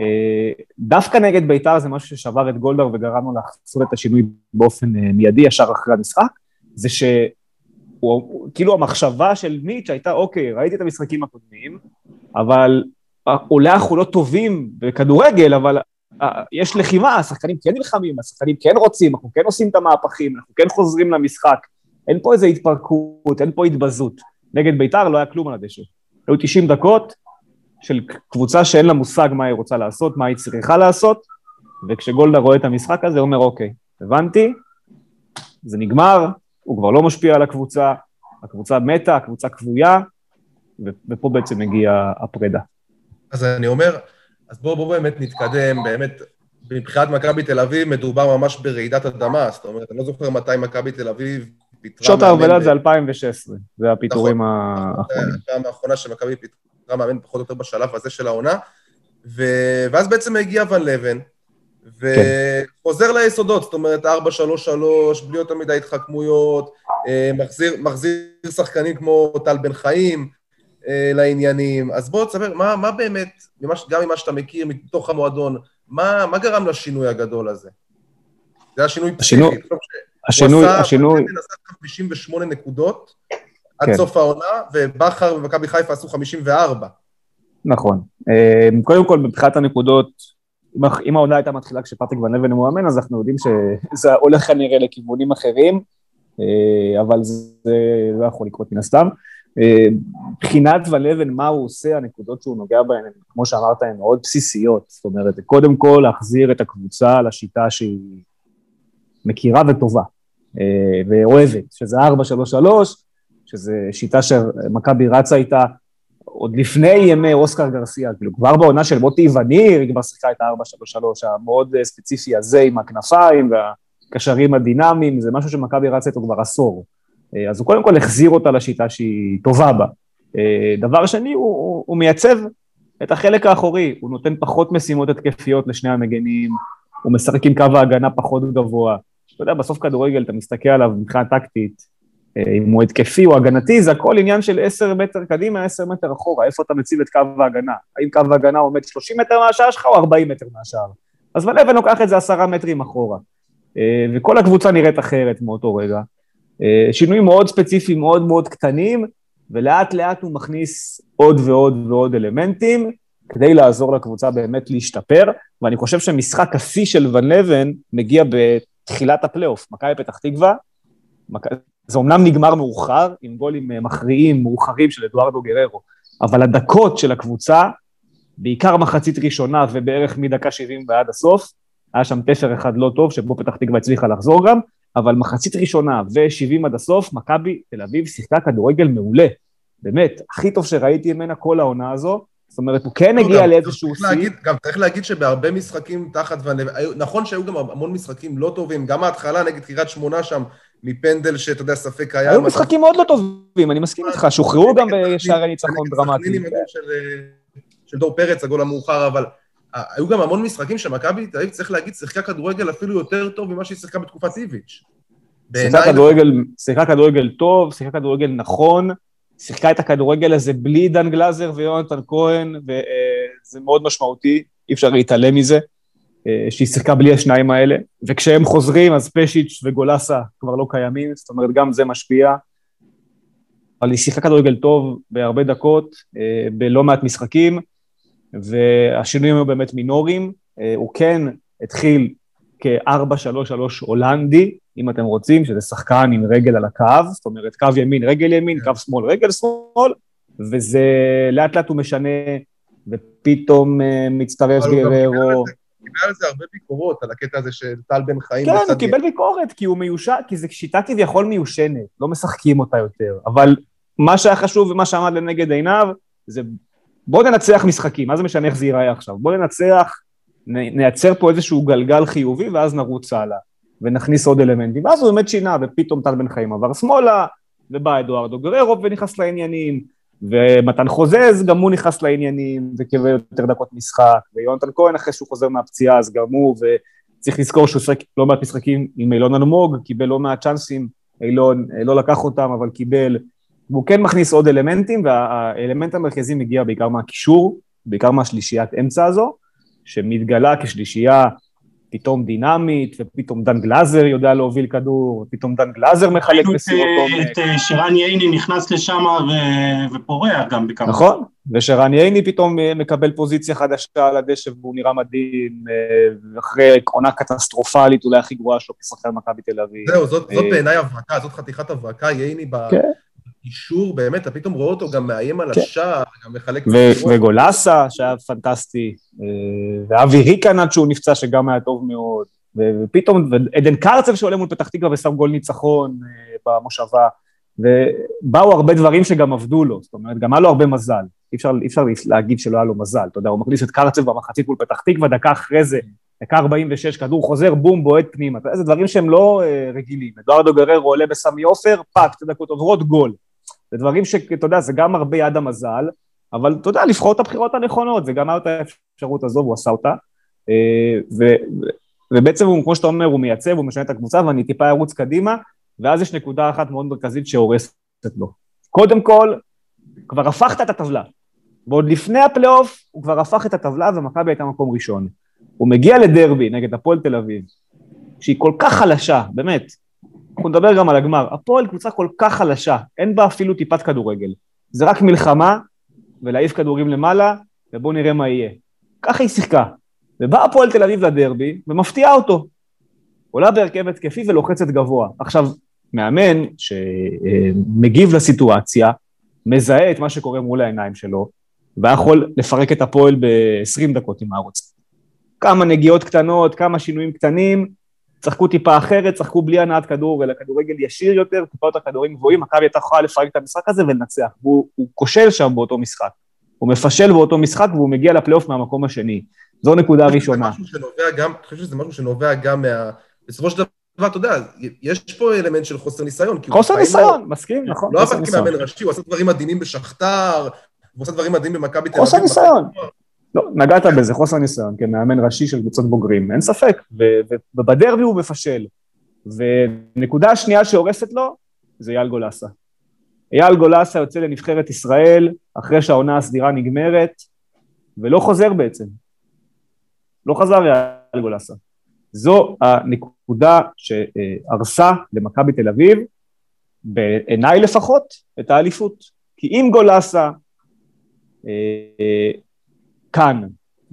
אה, דווקא נגד ביתר זה משהו ששבר את גולדהר וגרם לו לעשות את השינוי באופן אה, מיידי ישר אחרי המשחק, זה שכאילו המחשבה של מיץ' הייתה אוקיי, ראיתי את המשחקים הקודמים, אבל אולי אנחנו לא טובים בכדורגל, אבל אה, יש לחימה, השחקנים כן נלחמים, השחקנים כן רוצים, אנחנו כן עושים את המהפכים, אנחנו כן חוזרים למשחק. אין פה איזו התפרקות, אין פה התבזות. נגד ביתר לא היה כלום על הדשא. היו 90 דקות של קבוצה שאין לה מושג מה היא רוצה לעשות, מה היא צריכה לעשות, וכשגולדה רואה את המשחק הזה, הוא אומר, אוקיי, הבנתי, זה נגמר, הוא כבר לא משפיע על הקבוצה, הקבוצה מתה, הקבוצה כבויה, ופה בעצם מגיעה הפרידה. אז אני אומר, אז בואו בוא באמת נתקדם, באמת, מבחינת מכבי תל אביב מדובר ממש ברעידת אדמה, זאת אומרת, אני לא זוכר מתי מכבי תל אביב פיטרה... שעות ההובלה זה 2016, זה הפיטורים נכון, האחרונים. זה הפעם האחרונה שמכבי פיטרה מאמן פחות או יותר בשלב הזה של העונה, ו... ואז בעצם הגיע ון לבן, וחוזר כן. ליסודות, זאת אומרת, 4-3-3, בלי יותר מדי התחכמויות, אה, מחזיר, מחזיר שחקנים כמו טל בן חיים לעניינים. אז בוא תספר, מה, מה באמת, גם ממה שאתה מכיר מתוך המועדון, מה, מה גרם לשינוי הגדול הזה? זה היה שינוי פסיכי. השינוי, השינוי... הוא עשה 58 נקודות עד כן. סוף העונה, ובכר ומכבי חיפה עשו 54. נכון. אמ, קודם כל, מבחינת הנקודות, אם העונה הייתה מתחילה כשפטריק ון לבן הוא מאמן, אז אנחנו יודעים שזה הולך כנראה לכיוונים אחרים. אבל זה לא יכול לקרות מן הסתם. מבחינת ולבן, מה הוא עושה, הנקודות שהוא נוגע בהן, כמו שאמרת, הן מאוד בסיסיות. זאת אומרת, קודם כל להחזיר את הקבוצה לשיטה שהיא מכירה וטובה, ואוהבת, שזה 4-3-3, שזו שיטה שמכבי רצה איתה עוד לפני ימי אוסקר גרסיה, כאילו כבר בעונה של מוטי וניר, היא כבר שיחקה את ה-4-3-3 המאוד ספציפי הזה עם הכנפיים והקשרים הדינמיים, זה משהו שמכבי רצה איתו כבר עשור. אז הוא קודם כל החזיר אותה לשיטה שהיא טובה בה. דבר שני, הוא, הוא מייצב את החלק האחורי, הוא נותן פחות משימות התקפיות לשני המגנים, הוא משחק עם קו ההגנה פחות גבוה. אתה יודע, בסוף כדורגל, אתה מסתכל עליו מבחינה טקטית, אם הוא התקפי או הגנתי, זה הכל עניין של 10 מטר קדימה, 10 מטר אחורה, איפה אתה מציב את קו ההגנה? האם קו ההגנה עומד 30 מטר מהשער שלך או 40 מטר מהשער? אז ולבן לוקח את זה עשרה מטרים אחורה. וכל הקבוצה נראית אחרת מאותו רגע. שינויים מאוד ספציפיים, מאוד מאוד קטנים, ולאט לאט הוא מכניס עוד ועוד ועוד אלמנטים, כדי לעזור לקבוצה באמת להשתפר, ואני חושב שמשחק השיא של ון לבן מגיע בתחילת הפלייאוף, מכבי פתח תקווה, זה אומנם נגמר מאוחר, עם גולים מכריעים, מאוחרים של אדוארדו גררו, אבל הדקות של הקבוצה, בעיקר מחצית ראשונה ובערך מדקה 70 ועד הסוף, היה שם תפר אחד לא טוב, שבו פתח תקווה הצליחה לחזור גם, אבל מחצית ראשונה ו-70 עד הסוף, מכבי תל אביב שיחקה כדורגל מעולה. באמת, הכי טוב שראיתי ממנה כל העונה הזו, זאת אומרת, הוא כן הגיע לאיזשהו שיא. גם צריך להגיד שבהרבה משחקים תחת, נכון שהיו גם המון משחקים לא טובים, גם ההתחלה נגד קריית שמונה שם, מפנדל שאתה יודע, ספק היה... היו משחקים מאוד לא טובים, אני מסכים איתך, שוחררו גם בשערי ניצחון דרמטי. של דור פרץ, הגול המאוחר, אבל היו גם המון משחקים שמכבי תל אביב, צריך להגיד, שיחקה כדורגל אפילו יותר טוב ממה שהיא שיחקה בתקופת איביץ'. שיחקה כדורגל טוב, שיחקה כדורגל נכון, שיחקה את הכדורגל הזה בלי דן גלאזר ויונתן כהן, וזה מאוד משמעותי, אי אפשר להתעלם מזה. שהיא שיחקה בלי השניים האלה, וכשהם חוזרים אז פשיץ' וגולסה כבר לא קיימים, זאת אומרת גם זה משפיע. אבל היא שיחקה כדורגל טוב בהרבה דקות, בלא מעט משחקים, והשינויים היו באמת מינוריים. הוא כן התחיל כ-4-3-3 הולנדי, אם אתם רוצים, שזה שחקן עם רגל על הקו, זאת אומרת קו ימין, רגל ימין, קו שמאל, רגל שמאל, וזה לאט לאט הוא משנה, ופתאום מצטרף גררו. קיבל על זה הרבה ביקורות, על הקטע הזה של טל בן חיים. כן, הוא קיבל ביקורת, כי הוא מיושן, כי זו שיטה כביכול מיושנת, לא משחקים אותה יותר. אבל מה שהיה חשוב ומה שעמד לנגד עיניו, זה בוא ננצח משחקים, מה זה משנה איך זה ייראה עכשיו? בוא ננצח, נייצר פה איזשהו גלגל חיובי, ואז נרוץ הלאה, ונכניס עוד אלמנטים. ואז הוא באמת שינה, ופתאום טל בן חיים עבר שמאלה, ובא אדוארדו גררו ונכנס לעניינים. ומתן חוזז, גם הוא נכנס לעניינים וקיבל יותר דקות משחק, ויונתן כהן אחרי שהוא חוזר מהפציעה, אז גם הוא, וצריך לזכור שהוא שחק לא מעט משחקים עם אילון אלמוג, קיבל לא מעט צ'אנסים, אילון לא לקח אותם, אבל קיבל, והוא כן מכניס עוד אלמנטים, והאלמנט המרכזי מגיע בעיקר מהקישור, בעיקר מהשלישיית אמצע הזו, שמתגלה כשלישייה פתאום דינמית, ופתאום דן גלאזר יודע להוביל כדור, ופתאום דן גלאזר מחלק מסירות עומק. את שרן ייני נכנס לשם ופורע גם בכמה. נכון, ושרן ייני פתאום מקבל פוזיציה חדשה על הדשא והוא נראה מדהים, אחרי עונה קטסטרופלית, אולי הכי גרועה שלו כשחקן מכבי תל אביב. זהו, זאת בעיניי הברקה, זאת חתיכת הברקה, ייני כן. אישור, באמת, אתה פתאום רואה אותו גם מאיים על כן. השער, גם מחלק... וגולסה, שהיה פנטסטי, ואבי ריקנד שהוא נפצע, שגם היה טוב מאוד, ופתאום, ועדן קרצב שעולה מול פתח תקווה ושם גול ניצחון במושבה, ובאו הרבה דברים שגם עבדו לו, זאת אומרת, גם היה לו הרבה מזל, אי אפשר, אי אפשר להגיד שלא היה לו מזל, אתה יודע, הוא מכניס את קרצב במחצית מול פתח תקווה, דקה אחרי זה, דקה 46, כדור חוזר, בום, בועט פנימה, אתה יודע, זה דברים שהם לא רגילים, אדוארדו גררו עולה בסמי עופר, פאק, שתי דקות עוברות, גול. זה דברים שאתה יודע, זה גם הרבה יד המזל, אבל אתה יודע, לבחור את הבחירות הנכונות, וגם היה את האפשרות הזו, והוא עשה אותה. ו, ובעצם, הוא, כמו שאתה אומר, הוא מייצב, הוא משנה את הקבוצה, ואני טיפה ארוץ קדימה, ואז יש נקודה אחת מאוד מרכזית שהורסת לו. קודם כל, כבר הפכת את הטבלה. ועוד לפני הפלייאוף, הוא כבר הפך את הטבלה, ומכבי הייתה מקום ראשון. הוא מגיע לדרבי נגד הפועל תל אביב, שהיא כל כך חלשה, באמת, אנחנו נדבר גם על הגמר. הפועל קבוצה כל כך חלשה, אין בה אפילו טיפת כדורגל. זה רק מלחמה, ולהעיף כדורים למעלה, ובואו נראה מה יהיה. ככה היא שיחקה. ובאה הפועל תל אביב לדרבי, ומפתיעה אותו. עולה בהרכב התקפי ולוחצת גבוה. עכשיו, מאמן שמגיב לסיטואציה, מזהה את מה שקורה מול העיניים שלו, והיה יכול לפרק את הפועל ב-20 דקות היה רוצה. כמה נגיעות קטנות, כמה שינויים קטנים, צחקו טיפה אחרת, צחקו בלי הנעת כדור, אלא כדורגל ישיר יותר, טיפה יותר כדורים גבוהים, מכבי הייתה יכולה לפרק את המשחק הזה ולנצח, והוא כושל שם באותו משחק. הוא מפשל באותו משחק והוא מגיע לפלייאוף מהמקום השני. זו נקודה ראשונה. אני חושב שזה משהו שנובע גם מה... בסופו של דבר, אתה יודע, יש פה אלמנט של חוסר ניסיון. חוסר ניסיון, מסכים, נכון. לא עבד כמאמן ראשי, הוא עשה דברים מדהימים בשכתר, הוא עשה דברים מדהימים במכבי תל אביב. חוסר ניסיון. לא, נגעת בזה, חוסר ניסיון, כמאמן ראשי של קבוצות בוגרים, אין ספק, ובדרבי הוא מפשל. ונקודה שנייה שהורסת לו, זה אייל גולסה. אייל גולסה יוצא לנבחרת ישראל, אחרי שהעונה הסדירה נגמרת, ולא חוזר בעצם. לא חזר אייל גולסה. זו הנקודה שהרסה למכבי תל אביב, בעיניי לפחות, את האליפות. כי אם גולסה אה, כאן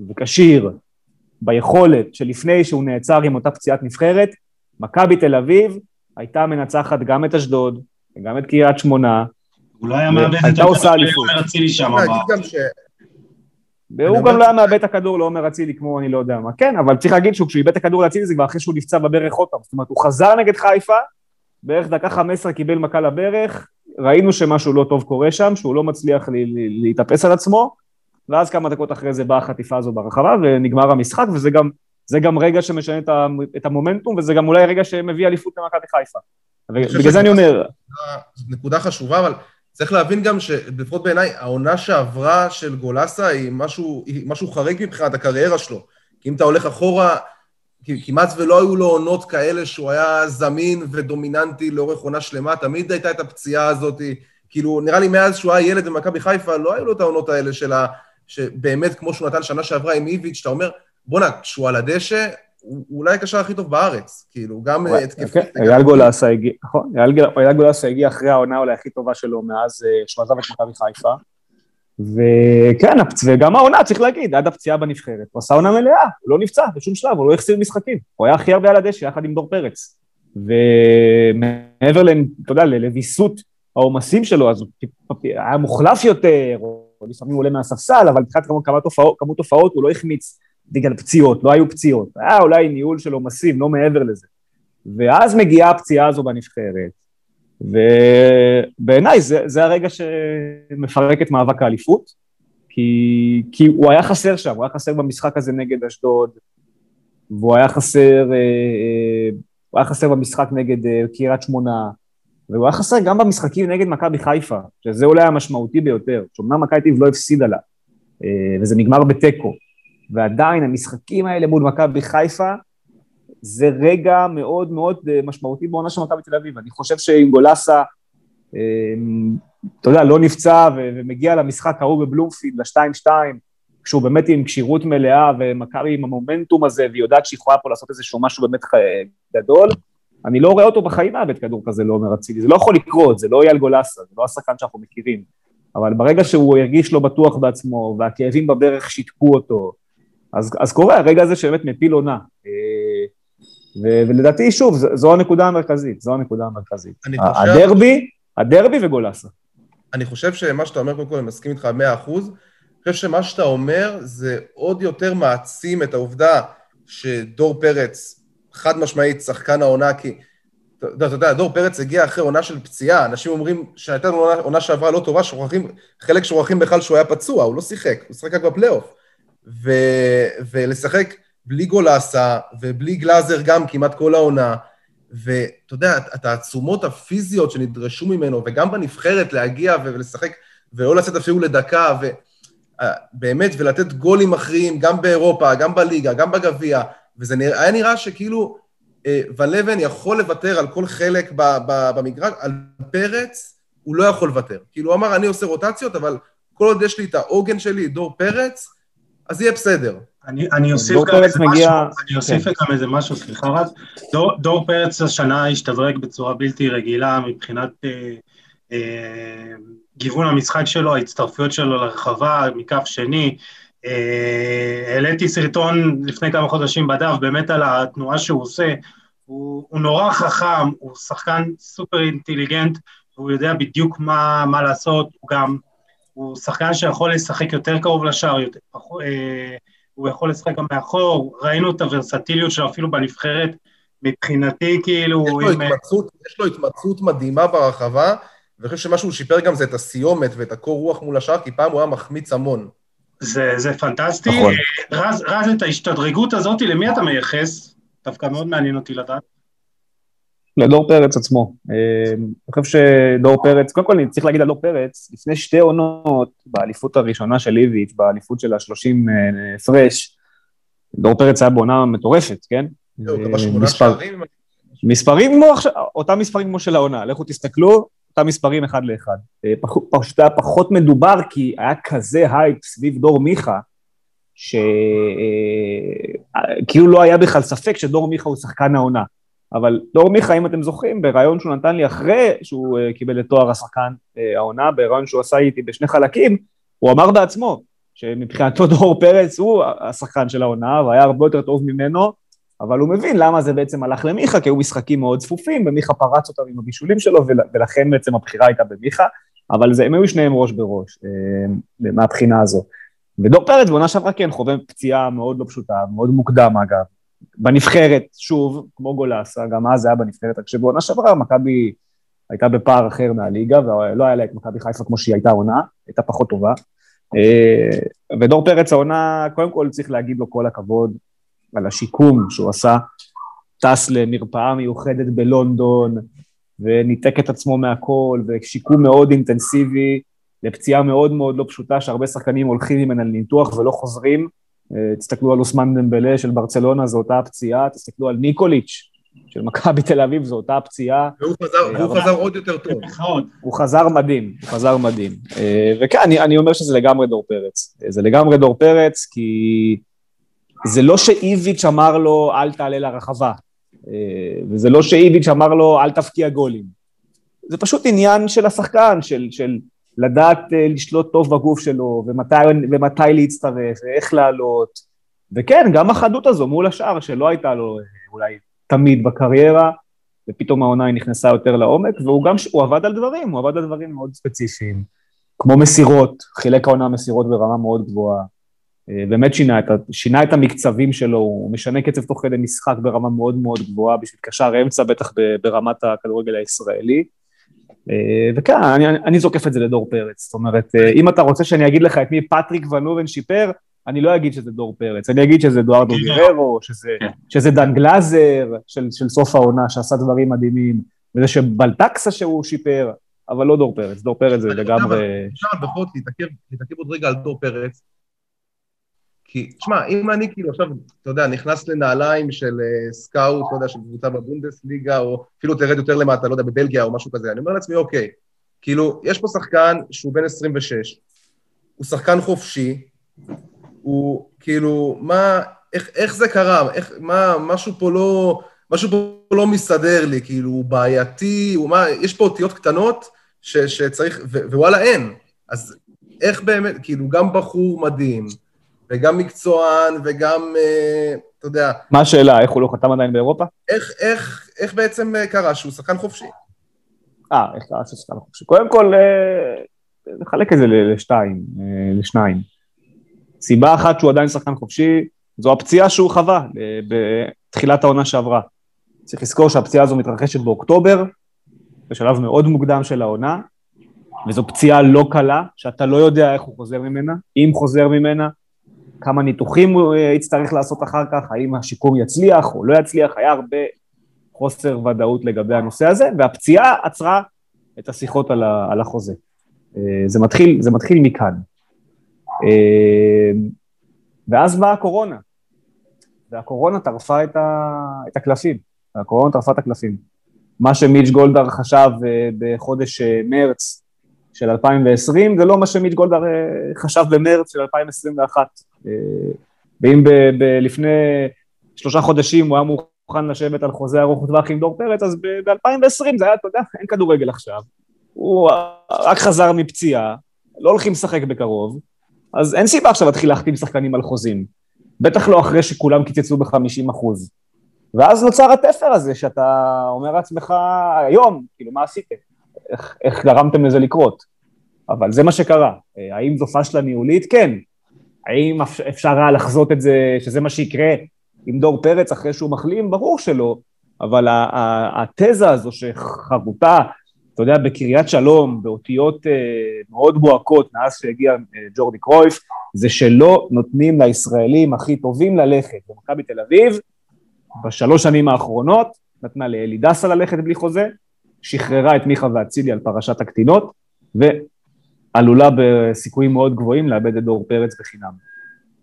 וכשיר ביכולת שלפני שהוא נעצר עם אותה פציעת נבחרת, מכבי תל אביב הייתה מנצחת גם את אשדוד וגם את קריית שמונה. הוא לא היה מאבד את הכדור לעומר אצילי שם. והוא גם לא היה מאבד את הכדור לעומר אצילי כמו אני לא יודע מה. כן, אבל צריך להגיד שכשהוא איבד את הכדור לאצילי זה כבר אחרי שהוא נפצע בברך עוד פעם. זאת אומרת, הוא חזר נגד חיפה, בערך דקה חמש עשרה קיבל מכה לברך, ראינו שמשהו לא טוב קורה שם, שהוא לא מצליח להתאפס על עצמו, ואז כמה דקות אחרי זה באה החטיפה הזו ברחבה ונגמר המשחק, וזה גם, גם רגע שמשנה את המומנטום, וזה גם אולי רגע שמביא אליפות למכבי חיפה. בגלל זה אני אומר... זאת נקודה חשובה, אבל צריך להבין גם שלפחות בעיניי, העונה שעברה של גולסה היא משהו, היא משהו חריג מבחינת הקריירה שלו. כי אם אתה הולך אחורה, כמעט ולא היו לו עונות כאלה שהוא היה זמין ודומיננטי לאורך עונה שלמה, תמיד הייתה את הפציעה הזאת. כאילו, נראה לי מאז שהוא היה ילד במכבי חיפה, לא היו לו את העונות האלה של ה... שבאמת, כמו שהוא נתן שנה שעברה עם איביץ', אתה אומר, בואנה, כשהוא על הדשא, הוא אולי הקשר הכי טוב בארץ, כאילו, גם התקפית. אוקיי, אייל גולסה הגיע, נכון, אייל גולסה הגיע אחרי העונה אולי הכי טובה שלו מאז אה, שהוא עזב את מכבי חיפה. וכן, וגם העונה, צריך להגיד, עד הפציעה בנבחרת, הוא עשה עונה מלאה, הוא לא נפצע בשום שלב, הוא לא החסיר משחקים, הוא היה הכי הרבה על הדשא יחד עם דור פרץ. ומעבר, אתה יודע, לוויסות העומסים שלו, אז הוא היה מוחלף יותר, או לפעמים הוא עולה מהספסל, אבל מבחינת כמות כמות תופעות הוא לא החמיץ בגלל פציעות, לא היו פציעות, היה אולי ניהול של עומסים, לא מעבר לזה. ואז מגיעה הפציעה הזו בנבחרת, ובעיניי זה, זה הרגע שמפרק את מאבק האליפות, כי, כי הוא היה חסר שם, הוא היה חסר במשחק הזה נגד אשדוד, והוא היה חסר, אה, אה, הוא היה חסר במשחק נגד אה, קריית שמונה, והוא היה חסר גם במשחקים נגד מכבי חיפה, שזה אולי המשמעותי ביותר, שאומנם מכבי תיב לא הפסידה לה, וזה נגמר בתיקו, ועדיין המשחקים האלה מול מכבי חיפה, זה רגע מאוד מאוד אה, משמעותי בעונה של מכבי תל אביב. אני חושב שאם גולסה, אמ, אתה יודע, לא נפצע ומגיע למשחק ההוא בבלומפילד, ל-2-2, כשהוא באמת עם כשירות מלאה ומכבי עם המומנטום הזה, והיא יודעת שהיא יכולה פה לעשות איזשהו משהו באמת גדול, אני לא רואה אותו בחיים מאבד כדור כזה לעומר אצילי, זה לא יכול לקרות, זה לא אייל גולסה, זה לא השחקן שאנחנו מכירים. אבל ברגע שהוא הרגיש לא בטוח בעצמו, והכאבים בברך שיתקו אותו, אז, אז קורה הרגע הזה שבאמת מפיל עונה. אה, ו- ולדעתי, שוב, זו, הנקודה המרכזית, זו הנקודה המרכזית. הדרבי, הדרבי וגולסה. אני חושב שמה שאתה אומר, קודם כל, אני מסכים איתך במאה אחוז. אני חושב שמה שאתה אומר זה עוד יותר מעצים את העובדה שדור פרץ, חד משמעית, שחקן העונה, כי אתה יודע, דור פרץ הגיע אחרי עונה של פציעה, אנשים אומרים שהייתה עונה, עונה שעברה לא טובה, שוכחים, חלק שוכחים בכלל שהוא היה פצוע, הוא לא שיחק, הוא שיחק רק בפלייאוף. ולשחק בלי גולסה ובלי גלאזר גם כמעט כל העונה, ואתה יודע, התעצומות הפיזיות שנדרשו ממנו, וגם בנבחרת להגיע ולשחק, ולא לצאת אפילו לדקה, ובאמת, ולתת גולים מכריעים גם באירופה, גם בליגה, גם בגביע, וזה נראה, היה נראה שכאילו אה, ולבן יכול לוותר על כל חלק במגרש, על פרץ הוא לא יכול לוותר. כאילו, הוא אמר, אני עושה רוטציות, אבל כל עוד יש לי את העוגן שלי, דור פרץ, אז יהיה בסדר. אני, אני אוסיף גם איזה מגיע... משהו, אני אוסיף כן. גם איזה משהו, סליחה רז. דור, דור פרץ השנה השתדרג בצורה בלתי רגילה מבחינת אה, אה, גיוון המשחק שלו, ההצטרפויות שלו לרחבה, מכף שני. אה, העליתי סרטון לפני כמה חודשים בדף, באמת על התנועה שהוא עושה. הוא, הוא נורא חכם, הוא שחקן סופר אינטליגנט, והוא יודע בדיוק מה, מה לעשות, הוא גם, הוא שחקן שיכול לשחק יותר קרוב לשער, יותר, אה, הוא יכול לשחק גם מאחור, ראינו את הוורסטיליות שלו אפילו בנבחרת, מבחינתי כאילו... יש לו, עם... התמצאות, יש לו התמצאות מדהימה ברחבה, ואני חושב שמה שהוא שיפר גם זה את הסיומת ואת הקור רוח מול השער, כי פעם הוא היה מחמיץ המון. זה, זה פנטסטי. נכון. אה, רז, רז, את ההשתדרגות הזאת, למי אתה מייחס? דווקא מאוד מעניין אותי לדעת. לדור פרץ עצמו. אה, אני חושב שדור פרץ, קודם כל אני צריך להגיד על דור פרץ, לפני שתי עונות, באליפות הראשונה של איביץ', באליפות של ה-30 אה, הפרש, דור פרץ היה בעונה מטורפת, כן? מספרים כמו עכשיו, אותם מספרים כמו של העונה, לכו תסתכלו, אותם מספרים אחד לאחד. אה, פשוט היה פחות מדובר כי היה כזה הייפ סביב דור מיכה, שכאילו לא היה בכלל ספק שדור מיכה הוא שחקן העונה. אבל דור מיכה, אם אתם זוכרים, בריאיון שהוא נתן לי אחרי שהוא קיבל את תואר השחקן העונה, בריאיון שהוא עשה איתי בשני חלקים, הוא אמר בעצמו שמבחינתו [laughs] דור פרץ הוא השחקן של העונה, והיה הרבה יותר טוב ממנו, אבל הוא מבין למה זה בעצם הלך למיכה, כי היו משחקים מאוד צפופים, ומיכה פרץ אותם עם הבישולים שלו, ולכן בעצם הבחירה הייתה במיכה, אבל זה, הם היו שניהם ראש בראש, uh, מהבחינה הזו. ודור פרץ בעונה שעברה כן חווה פציעה מאוד לא פשוטה, מאוד מוקדם אגב, בנבחרת, שוב, כמו גולסה, גם אז זה היה בנבחרת, רק שבעונה שעברה מכבי הייתה בפער אחר מהליגה, ולא היה לה את מכבי חיפה כמו שהיא הייתה עונה, הייתה פחות טובה. אה, ודור פרץ העונה, קודם כל צריך להגיד לו כל הכבוד על השיקום שהוא עשה, טס למרפאה מיוחדת בלונדון, וניתק את עצמו מהכל, ושיקום מאוד אינטנסיבי, לפציעה מאוד מאוד לא פשוטה, שהרבה שחקנים הולכים ממנה לניתוח ולא חוזרים. אה, תסתכלו על אוסמן דמבלה של ברצלונה, זו אותה הפציעה, תסתכלו על ניקוליץ' של מכבי תל אביב, זו אותה הפציעה. והוא חזר, והוא חזר עוד יותר טוב. הוא חזר מדהים, הוא חזר מדהים. אה, וכן, אני, אני אומר שזה לגמרי דור פרץ. אה, זה לגמרי דור פרץ, כי זה לא שאיביץ' אמר לו, אל תעלה לרחבה. וזה לא שאיביץ' אמר לו, אל תפקיע גולים. זה פשוט עניין של השחקן, של, של לדעת אה, לשלוט טוב בגוף שלו, ומתי, ומתי להצטרף, ואיך לעלות. וכן, גם החדות הזו מול השאר, שלא הייתה לו אה, אולי תמיד בקריירה, ופתאום העונה היא נכנסה יותר לעומק, והוא גם, הוא עבד על דברים, הוא עבד על דברים מאוד ספציפיים, כמו מסירות, חילק העונה מסירות ברמה מאוד גבוהה. אה, באמת שינה את, שינה את המקצבים שלו, הוא משנה קצב תוך כדי משחק ברמה מאוד מאוד גבוהה, בשביל קשר אמצע, בטח ברמת הכדורגל הישראלי. אה, וכן, אני, אני זוקף את זה לדור פרץ. זאת אומרת, אה, אם אתה רוצה שאני אגיד לך את מי פטריק ונובן שיפר, אני לא אגיד שזה דור פרץ, אני אגיד שזה אדוארדו גררו, שזה, כן. שזה דן גלאזר של, של סוף העונה, שעשה דברים מדהימים, וזה שבלטקסה שהוא שיפר, אבל לא דור פרץ, דור פרץ זה לגמרי... אפשר בכל זאת להתעכב עוד רגע על דור פרץ, כי, תשמע, אם אני כאילו עכשיו, אתה יודע, נכנס לנעליים של אה, סקאוט, לא יודע, של קבוצה בבונדסליגה, או אפילו תרד יותר למטה, לא יודע, בבלגיה או משהו כזה, אני אומר לעצמי, אוקיי, כאילו, יש פה שחקן שהוא בן 26, הוא שחקן חופשי, הוא כאילו, מה, איך, איך זה קרה? איך, מה, משהו פה לא, משהו פה לא מסתדר לי, כאילו, הוא בעייתי, הוא מה, יש פה אותיות קטנות ש, שצריך, ו, ווואלה, אין. אז איך באמת, כאילו, גם בחור מדהים, וגם מקצוען, וגם, אה, אתה יודע... מה השאלה, איך הוא לא חתם עדיין באירופה? איך, איך, איך בעצם אה, קרה שהוא שחקן חופשי? אה, איך קרה שהוא שחקן חופשי? קודם כל, אה, נחלק את זה לשתיים, לשניים. סיבה אחת שהוא עדיין שחקן חופשי, זו הפציעה שהוא חווה בתחילת העונה שעברה. צריך לזכור שהפציעה הזו מתרחשת באוקטובר, בשלב מאוד מוקדם של העונה, וזו פציעה לא קלה, שאתה לא יודע איך הוא חוזר ממנה, אם חוזר ממנה, כמה ניתוחים הוא אה, יצטרך לעשות אחר כך, האם השיקום יצליח או לא יצליח, היה הרבה חוסר ודאות לגבי הנושא הזה, והפציעה עצרה את השיחות על החוזה. אה, זה מתחיל, זה מתחיל מכאן. אה, ואז באה הקורונה, והקורונה טרפה את, ה, את הקלפים, הקורונה טרפה את הקלפים. מה שמיץ' גולדהר חשב בחודש מרץ של 2020, זה לא מה שמיץ' גולדהר חשב במרץ של 2021. ואם ב, ב, לפני שלושה חודשים הוא היה מוכן לשבת על חוזה ארוך טווח עם דור פרץ, אז ב-2020 זה היה, אתה יודע, אין כדורגל עכשיו. הוא רק חזר מפציעה, לא הולכים לשחק בקרוב, אז אין סיבה עכשיו להתחיל להחתים שחקנים על חוזים. בטח לא אחרי שכולם קיצצו ב-50 אחוז. ואז נוצר התפר הזה שאתה אומר לעצמך, היום, כאילו, מה עשיתם? איך, איך גרמתם לזה לקרות? אבל זה מה שקרה. אה, האם זו פשלה ניהולית? כן. האם אפשר היה לחזות את זה, שזה מה שיקרה עם דור פרץ אחרי שהוא מחלים? ברור שלא. אבל התזה הזו שחרוטה, אתה יודע, בקריית שלום, באותיות אה, מאוד בוהקות מאז שהגיע אה, ג'ורדי קרויף, זה שלא נותנים לישראלים הכי טובים ללכת. במכבי תל אביב, בשלוש שנים האחרונות, נתנה לאלי דסה ללכת בלי חוזה, שחררה את מיכה ואצילי על פרשת הקטינות, ועלולה בסיכויים מאוד גבוהים לאבד את דור פרץ בחינם.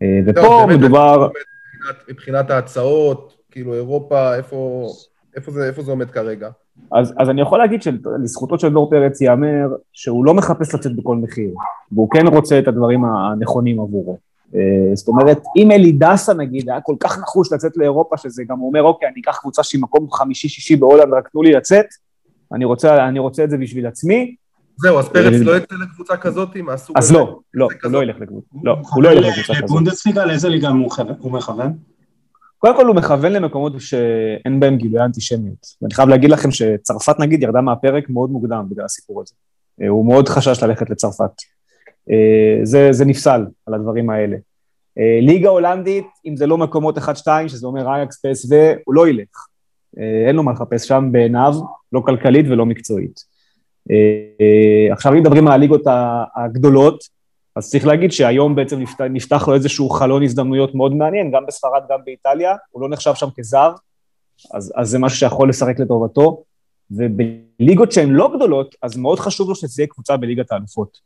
אה, ופה לא, מדובר... מבחינת, מבחינת ההצעות, כאילו אירופה, איפה, איפה, זה, איפה זה עומד כרגע? אז, אז אני יכול להגיד שלזכותו של דור פרץ ייאמר שהוא לא מחפש לצאת בכל מחיר, והוא כן רוצה את הדברים הנכונים עבורו. אה, זאת אומרת, אם אלי דסה נגיד היה כל כך נחוש לצאת לאירופה, שזה גם אומר, אוקיי, אני אקח קבוצה שהיא מקום חמישי-שישי בהולנד, רק תנו לי לצאת, אני רוצה, אני רוצה את זה בשביל עצמי. זהו, אז פרץ לא יצא לקבוצה כזאת מהסוג הזה? אז לא, לא, הוא לא ילך לקבוצה, לא, הוא לא ילך לקבוצה כזאת. בונדסליגה, לאיזה ליגה הוא מכוון? קודם כל הוא מכוון למקומות שאין בהם גילוי אנטישמיות. ואני חייב להגיד לכם שצרפת נגיד ירדה מהפרק מאוד מוקדם בגלל הסיפור הזה. אה, הוא מאוד חשש ללכת לצרפת. אה, זה, זה נפסל על הדברים האלה. אה, ליגה הולנדית, אם זה לא מקומות 1-2, שזה אומר אייקס, פס ו... הוא לא ילך. אין לו מה לחפש שם בעיניו, לא כלכלית ולא מקצועית. עכשיו אם מדברים על הליגות הגדולות, אז צריך להגיד שהיום בעצם נפתח, נפתח לו איזשהו חלון הזדמנויות מאוד מעניין, גם בספרד, גם באיטליה, הוא לא נחשב שם כזר, אז, אז זה משהו שיכול לשחק לטובתו, ובליגות שהן לא גדולות, אז מאוד חשוב לו שזה יהיה קבוצה בליגת האלופות.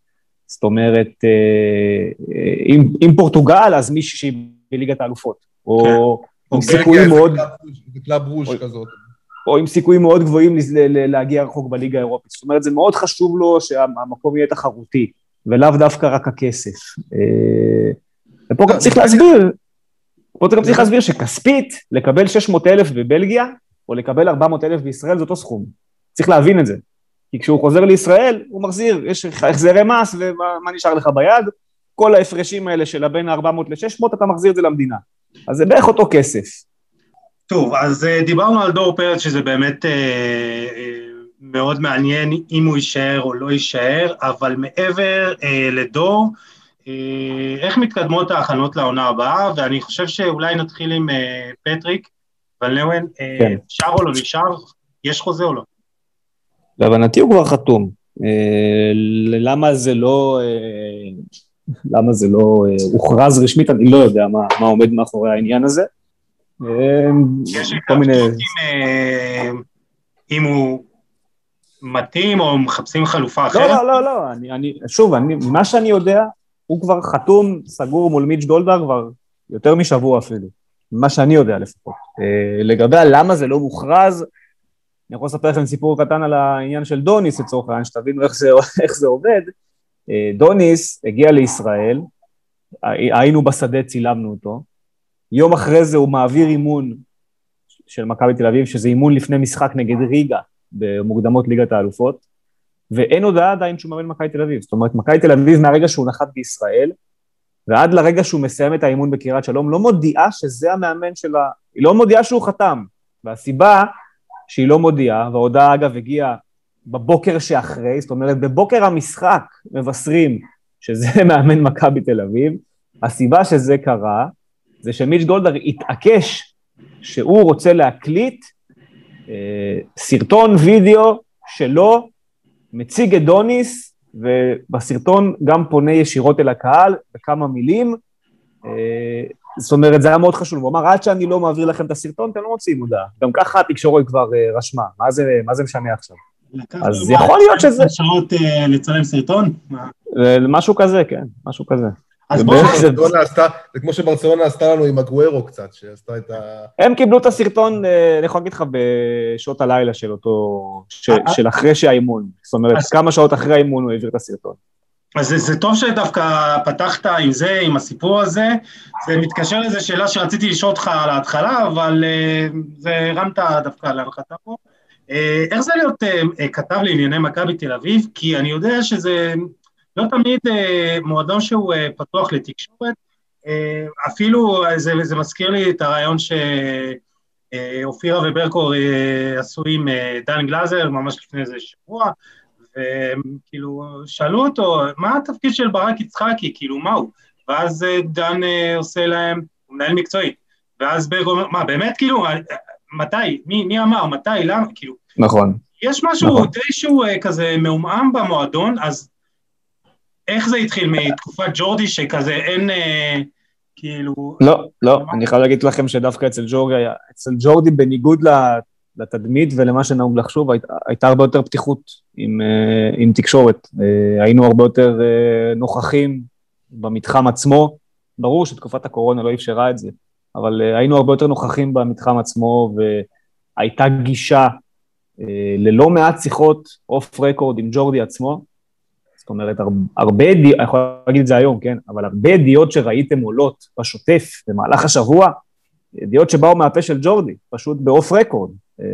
זאת אומרת, אה, אם, אם פורטוגל, אז מישהי שהיא בליגת האלופות, או כן. עם סיכויים מאוד... זה קלאב ברוז' כזאת. או עם סיכויים מאוד גבוהים להגיע רחוק בליגה האירופית. זאת אומרת, זה מאוד חשוב לו שהמקום יהיה תחרותי. ולאו דווקא רק הכסף. אה, ופה גם צריך להסביר, פה גם צריך להסביר שכספית, לקבל 600 אלף בבלגיה, או לקבל 400 אלף בישראל, זה אותו סכום. צריך להבין את זה. כי כשהוא חוזר לישראל, הוא מחזיר, יש החזרי מס, ומה נשאר לך ביד? כל ההפרשים האלה של הבין 400 ל-600, אתה מחזיר את זה למדינה. אז זה בערך אותו כסף. טוב, אז אה, דיברנו על דור פרץ, שזה באמת... אה, אה, מאוד מעניין אם הוא יישאר או לא יישאר, אבל מעבר לדור, איך מתקדמות ההכנות לעונה הבאה, ואני חושב שאולי נתחיל עם פטריק ולאוון, אה, כן. נשאר או לא נשאר? יש חוזה או לא? להבנתי הוא כבר חתום. למה זה לא... למה זה לא הוכרז רשמית, אני לא יודע מה, מה עומד מאחורי העניין הזה. יש כל מיני... אם, אה, אם הוא מתאים או מחפשים חלופה אחרת? לא, לא, לא, לא, אני, אני, שוב, אני, ממה שאני יודע, הוא כבר חתום, סגור מול מיץ' דולדר כבר יותר משבוע אפילו, ממה שאני יודע לפחות. אה, לגבי למה זה לא מוכרז, אני יכול לספר לכם סיפור קטן על העניין של דוניס לצורך העניין, שתבינו איך זה, [laughs] איך זה עובד. אה, דוניס הגיע לישראל, היינו בשדה, צילמנו אותו, יום אחרי זה הוא מעביר אימון של מכבי תל אביב, שזה אימון לפני משחק נגד ריגה, במוקדמות ליגת האלופות, ואין הודעה עדיין שהוא מאמן מכבי תל אביב. זאת אומרת, מכבי תל אביב מהרגע שהוא נחת בישראל, ועד לרגע שהוא מסיים את האימון בקריית שלום, לא מודיעה שזה המאמן שלה, היא לא מודיעה שהוא חתם. והסיבה שהיא לא מודיעה, וההודעה אגב הגיעה בבוקר שאחרי, זאת אומרת, בבוקר המשחק מבשרים שזה [laughs] מאמן מכבי תל אביב, הסיבה שזה קרה, זה שמיץ' גולדהר התעקש שהוא רוצה להקליט אה, סרטון וידאו שלו מציג את דוניס, ובסרטון גם פונה ישירות אל הקהל בכמה מילים. אה, זאת אומרת, זה היה מאוד חשוב. הוא אמר, עד שאני לא מעביר לכם את הסרטון, אתם לא מוציאים הודעה. גם ככה התקשורת כבר אה, רשמה, מה זה, מה זה משנה עכשיו? אז יכול להיות שזה... שעות לצלם סרטון? משהו כזה, כן, משהו כזה. זה כמו שברצלונה עשתה לנו עם הגוורו קצת, שעשתה את ה... הם קיבלו את הסרטון, אה, אני יכול להגיד לך, בשעות הלילה של אותו... אה, אה. של אחרי שהאימון. זאת אומרת, כמה שעות אחרי האימון הוא העביר את הסרטון. אז זה, זה טוב שדווקא פתחת עם זה, עם הסיפור הזה. זה מתקשר לאיזו שאלה שרציתי לשאול אותך על ההתחלה, אבל זה הרמת דווקא להנחתה פה. איך זה להיות כתב לענייני מכבי תל אביב? כי אני יודע שזה לא תמיד אה, מועדון שהוא אה, פתוח לתקשורת, אה, אפילו זה, זה מזכיר לי את הרעיון ש... אופירה וברקו עשו עם דן גלאזר ממש לפני איזה שבוע, וכאילו, שאלו אותו, מה התפקיד של ברק יצחקי, כאילו, מה הוא? ואז דן עושה להם, הוא מנהל מקצועי, ואז ברקו אומר, מה, באמת, כאילו, מתי, מי, מי אמר, מתי, למה, כאילו... נכון. יש משהו נכון. די שהוא כזה מעומעם במועדון, אז איך זה התחיל מתקופת ג'ורדי שכזה אין, אה, כאילו... לא, לא, אני חייב להגיד לכם שדווקא אצל ג'ורדי, אצל ג'ורדי בניגוד לתדמית ולמה שנהוג לחשוב, היית, הייתה הרבה יותר פתיחות עם, אה, עם תקשורת. אה, היינו הרבה יותר נוכחים במתחם עצמו. ברור שתקופת הקורונה לא אפשרה את זה, אבל היינו הרבה יותר נוכחים במתחם עצמו, והייתה גישה ללא מעט שיחות אוף רקורד עם ג'ורדי עצמו, זאת אומרת, הרבה אני יכול להגיד את זה היום, כן? אבל הרבה ידיעות שראיתם עולות בשוטף במהלך השבוע, ידיעות שבאו מהפה של ג'ורדי, פשוט באוף רקורד, אה,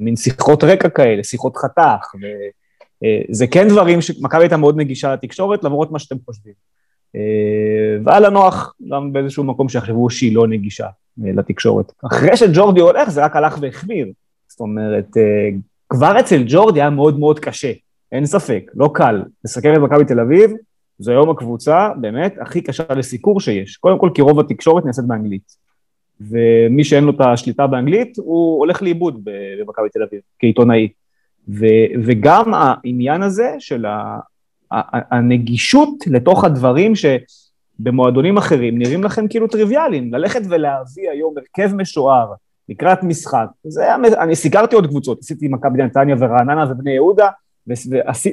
מין שיחות רקע כאלה, שיחות חתך, וזה אה, כן דברים שמכבי הייתה מאוד נגישה לתקשורת, למרות מה שאתם חושבים. אה, והיה לה נוח גם באיזשהו מקום שיחשבו שהיא לא נגישה לתקשורת. אחרי שג'ורדי הולך, זה רק הלך והחמיר. זאת אומרת, כבר אצל ג'ורדי היה מאוד מאוד קשה. אין ספק, לא קל. לסכם את מכבי תל אביב, זו היום הקבוצה, באמת, הכי קשה לסיקור שיש. קודם כל, כי רוב התקשורת נעשית באנגלית. ומי שאין לו את השליטה באנגלית, הוא הולך לאיבוד במכבי תל אביב, כעיתונאי. ו, וגם העניין הזה של ה, הנגישות לתוך הדברים שבמועדונים אחרים נראים לכם כאילו טריוויאליים, ללכת ולהביא היום הרכב משוער לקראת משחק, זה, אני סיקרתי עוד קבוצות, עשיתי מכבי נתניה ורעננה ובני יהודה,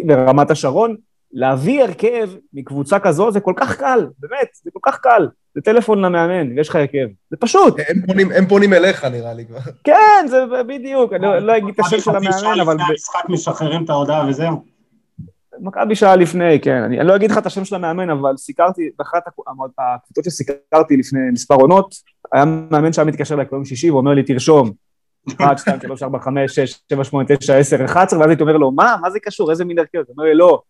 ורמת השרון, להביא הרכב מקבוצה כזו זה כל כך קל, באמת, זה כל כך קל. זה טלפון למאמן, ויש לך הרכב. זה פשוט. הם פונים, הם פונים אליך נראה לי כבר. כן, זה בדיוק, אני לא, לא אגיד את השם של המאמן, אבל... לפני המשחק משחררים את ההודעה וזהו. מכבי שעה לפני, כן. אני, אני לא אגיד לך את השם של המאמן, אבל סיקרתי, באחת הקבוצות שסיקרתי לפני מספר עונות, היה מאמן שהיה מתקשר אליי ביום שישי ואומר לי, תרשום, 1, 2, 3, 4, 5, 6, 7, 8, 9, 10, 11, ואז הייתי אומר לו, מה? מה זה קשור? איזה מין הרכב? הוא אומר לי, לא,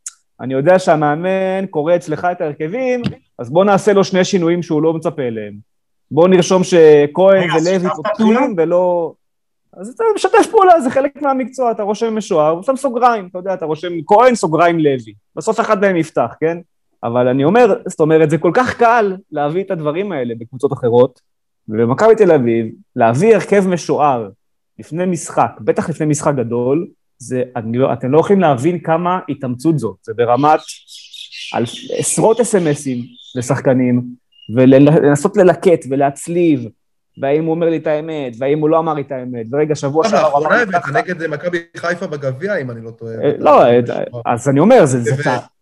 אני יודע שהמאמן קורא אצלך את ההרכבים, אז בוא נעשה לו שני שינויים שהוא לא מצפה אליהם. בוא נרשום שכהן ולוי פותחים ולא... אז אתה משתף פעולה, זה חלק מהמקצוע, אתה רושם משוער, ושם סוגריים, אתה יודע, אתה רושם כהן, סוגריים לוי. בסוף אחד מהם יפתח, כן? אבל אני אומר, זאת אומרת, זה כל כך קל להביא את הדברים האלה בקבוצות אחרות, ובמכבי תל אביב, להביא הרכב משוער לפני משחק, בטח לפני משחק גדול, זה, לא, אתם לא יכולים להבין כמה התאמצות זאת, זה ברמת על עשרות אס.אם.אסים לשחקנים, ולנסות ללקט ולהצליב, והאם הוא אומר לי את האמת, והאם הוא לא אמר לי את האמת, ורגע, שבוע שעבר... לאחרונה הבאת נגד מכבי חיפה בגביע, אם אני לא טועה. אה, לא, אה, אז אני אומר,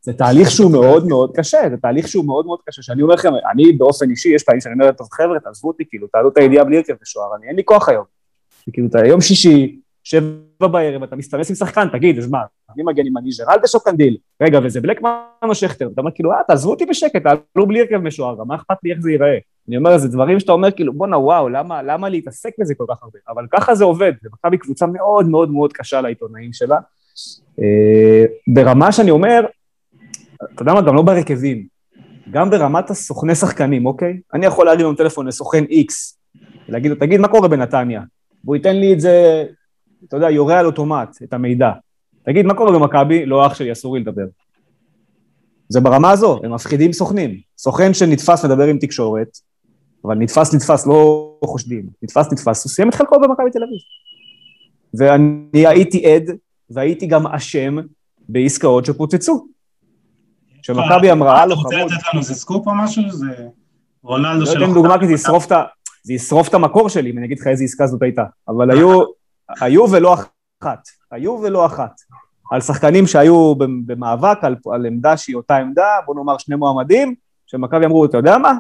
זה תהליך שהוא מאוד מאוד קשה, זה תהליך שהוא מאוד מאוד קשה, שאני אומר לכם, אני באופן אישי, יש פעמים שאני אומר, טוב חבר'ה, תעזבו אותי, כאילו, תעלו את הידיעה בלי הרכב ושוער, אני אין לי כוח היום. כאילו, אתה יום שישי, שבע בערב, אתה מסתמס עם שחקן, תגיד, אז מה, מי מגן עם הניז'ר? אל תשוק קנדיל. רגע, וזה בלקמן או שכטר? אתה אומר, כאילו, אה, תעזבו אותי בשקט, תעלו בלי הרכב משוער, מה אכפת לי איך זה ייראה? אני אומר, זה דברים שאתה אומר, כאילו, בואנה, וואו, למה, למה להתעסק בזה כל כך הרבה? אבל ככה זה עובד, זה מכבי קבוצה מאוד מאוד מאוד קשה לעיתונאים שלה. אה, ברמה שאני אומר, אתה יודע מה, גם לא בהרכבים, גם ברמת הסוכני שחקנים, אוקיי? אני יכול להרים היום טלפון לסוכן X, ולהגיד לו, תגיד, מה קורה בנתניה? והוא ייתן לי את זה, אתה יודע, יורה על אוטומט, את המידע. תגיד, מה קורה במכבי? לא אח שלי, אסור לי לדבר. זה ברמה הזו, הם מפחידים סוכנים. סוכן שנתפס מדבר עם תקשורת, אבל נתפס נתפס, לא חושדים, נתפס נתפס, הוא סיים את חלקו במכבי תל אביב. ואני הייתי עד, והייתי גם אשם בעסקאות שפוצצו. שמכבי אמרה, הלו חמוד. אתה רוצה לתת לנו איזה סקופ או משהו? זה רונלדו שלו. לא אתן דוגמה כי זה ישרוף את ה... זה ישרוף את המקור שלי אם אני אגיד לך איזה עסקה זאת הייתה, אבל היו, היו ולא אחת, היו ולא אחת. על שחקנים שהיו במאבק, על, על עמדה שהיא אותה עמדה, בוא נאמר שני מועמדים, שמכבי אמרו, אתה יודע מה?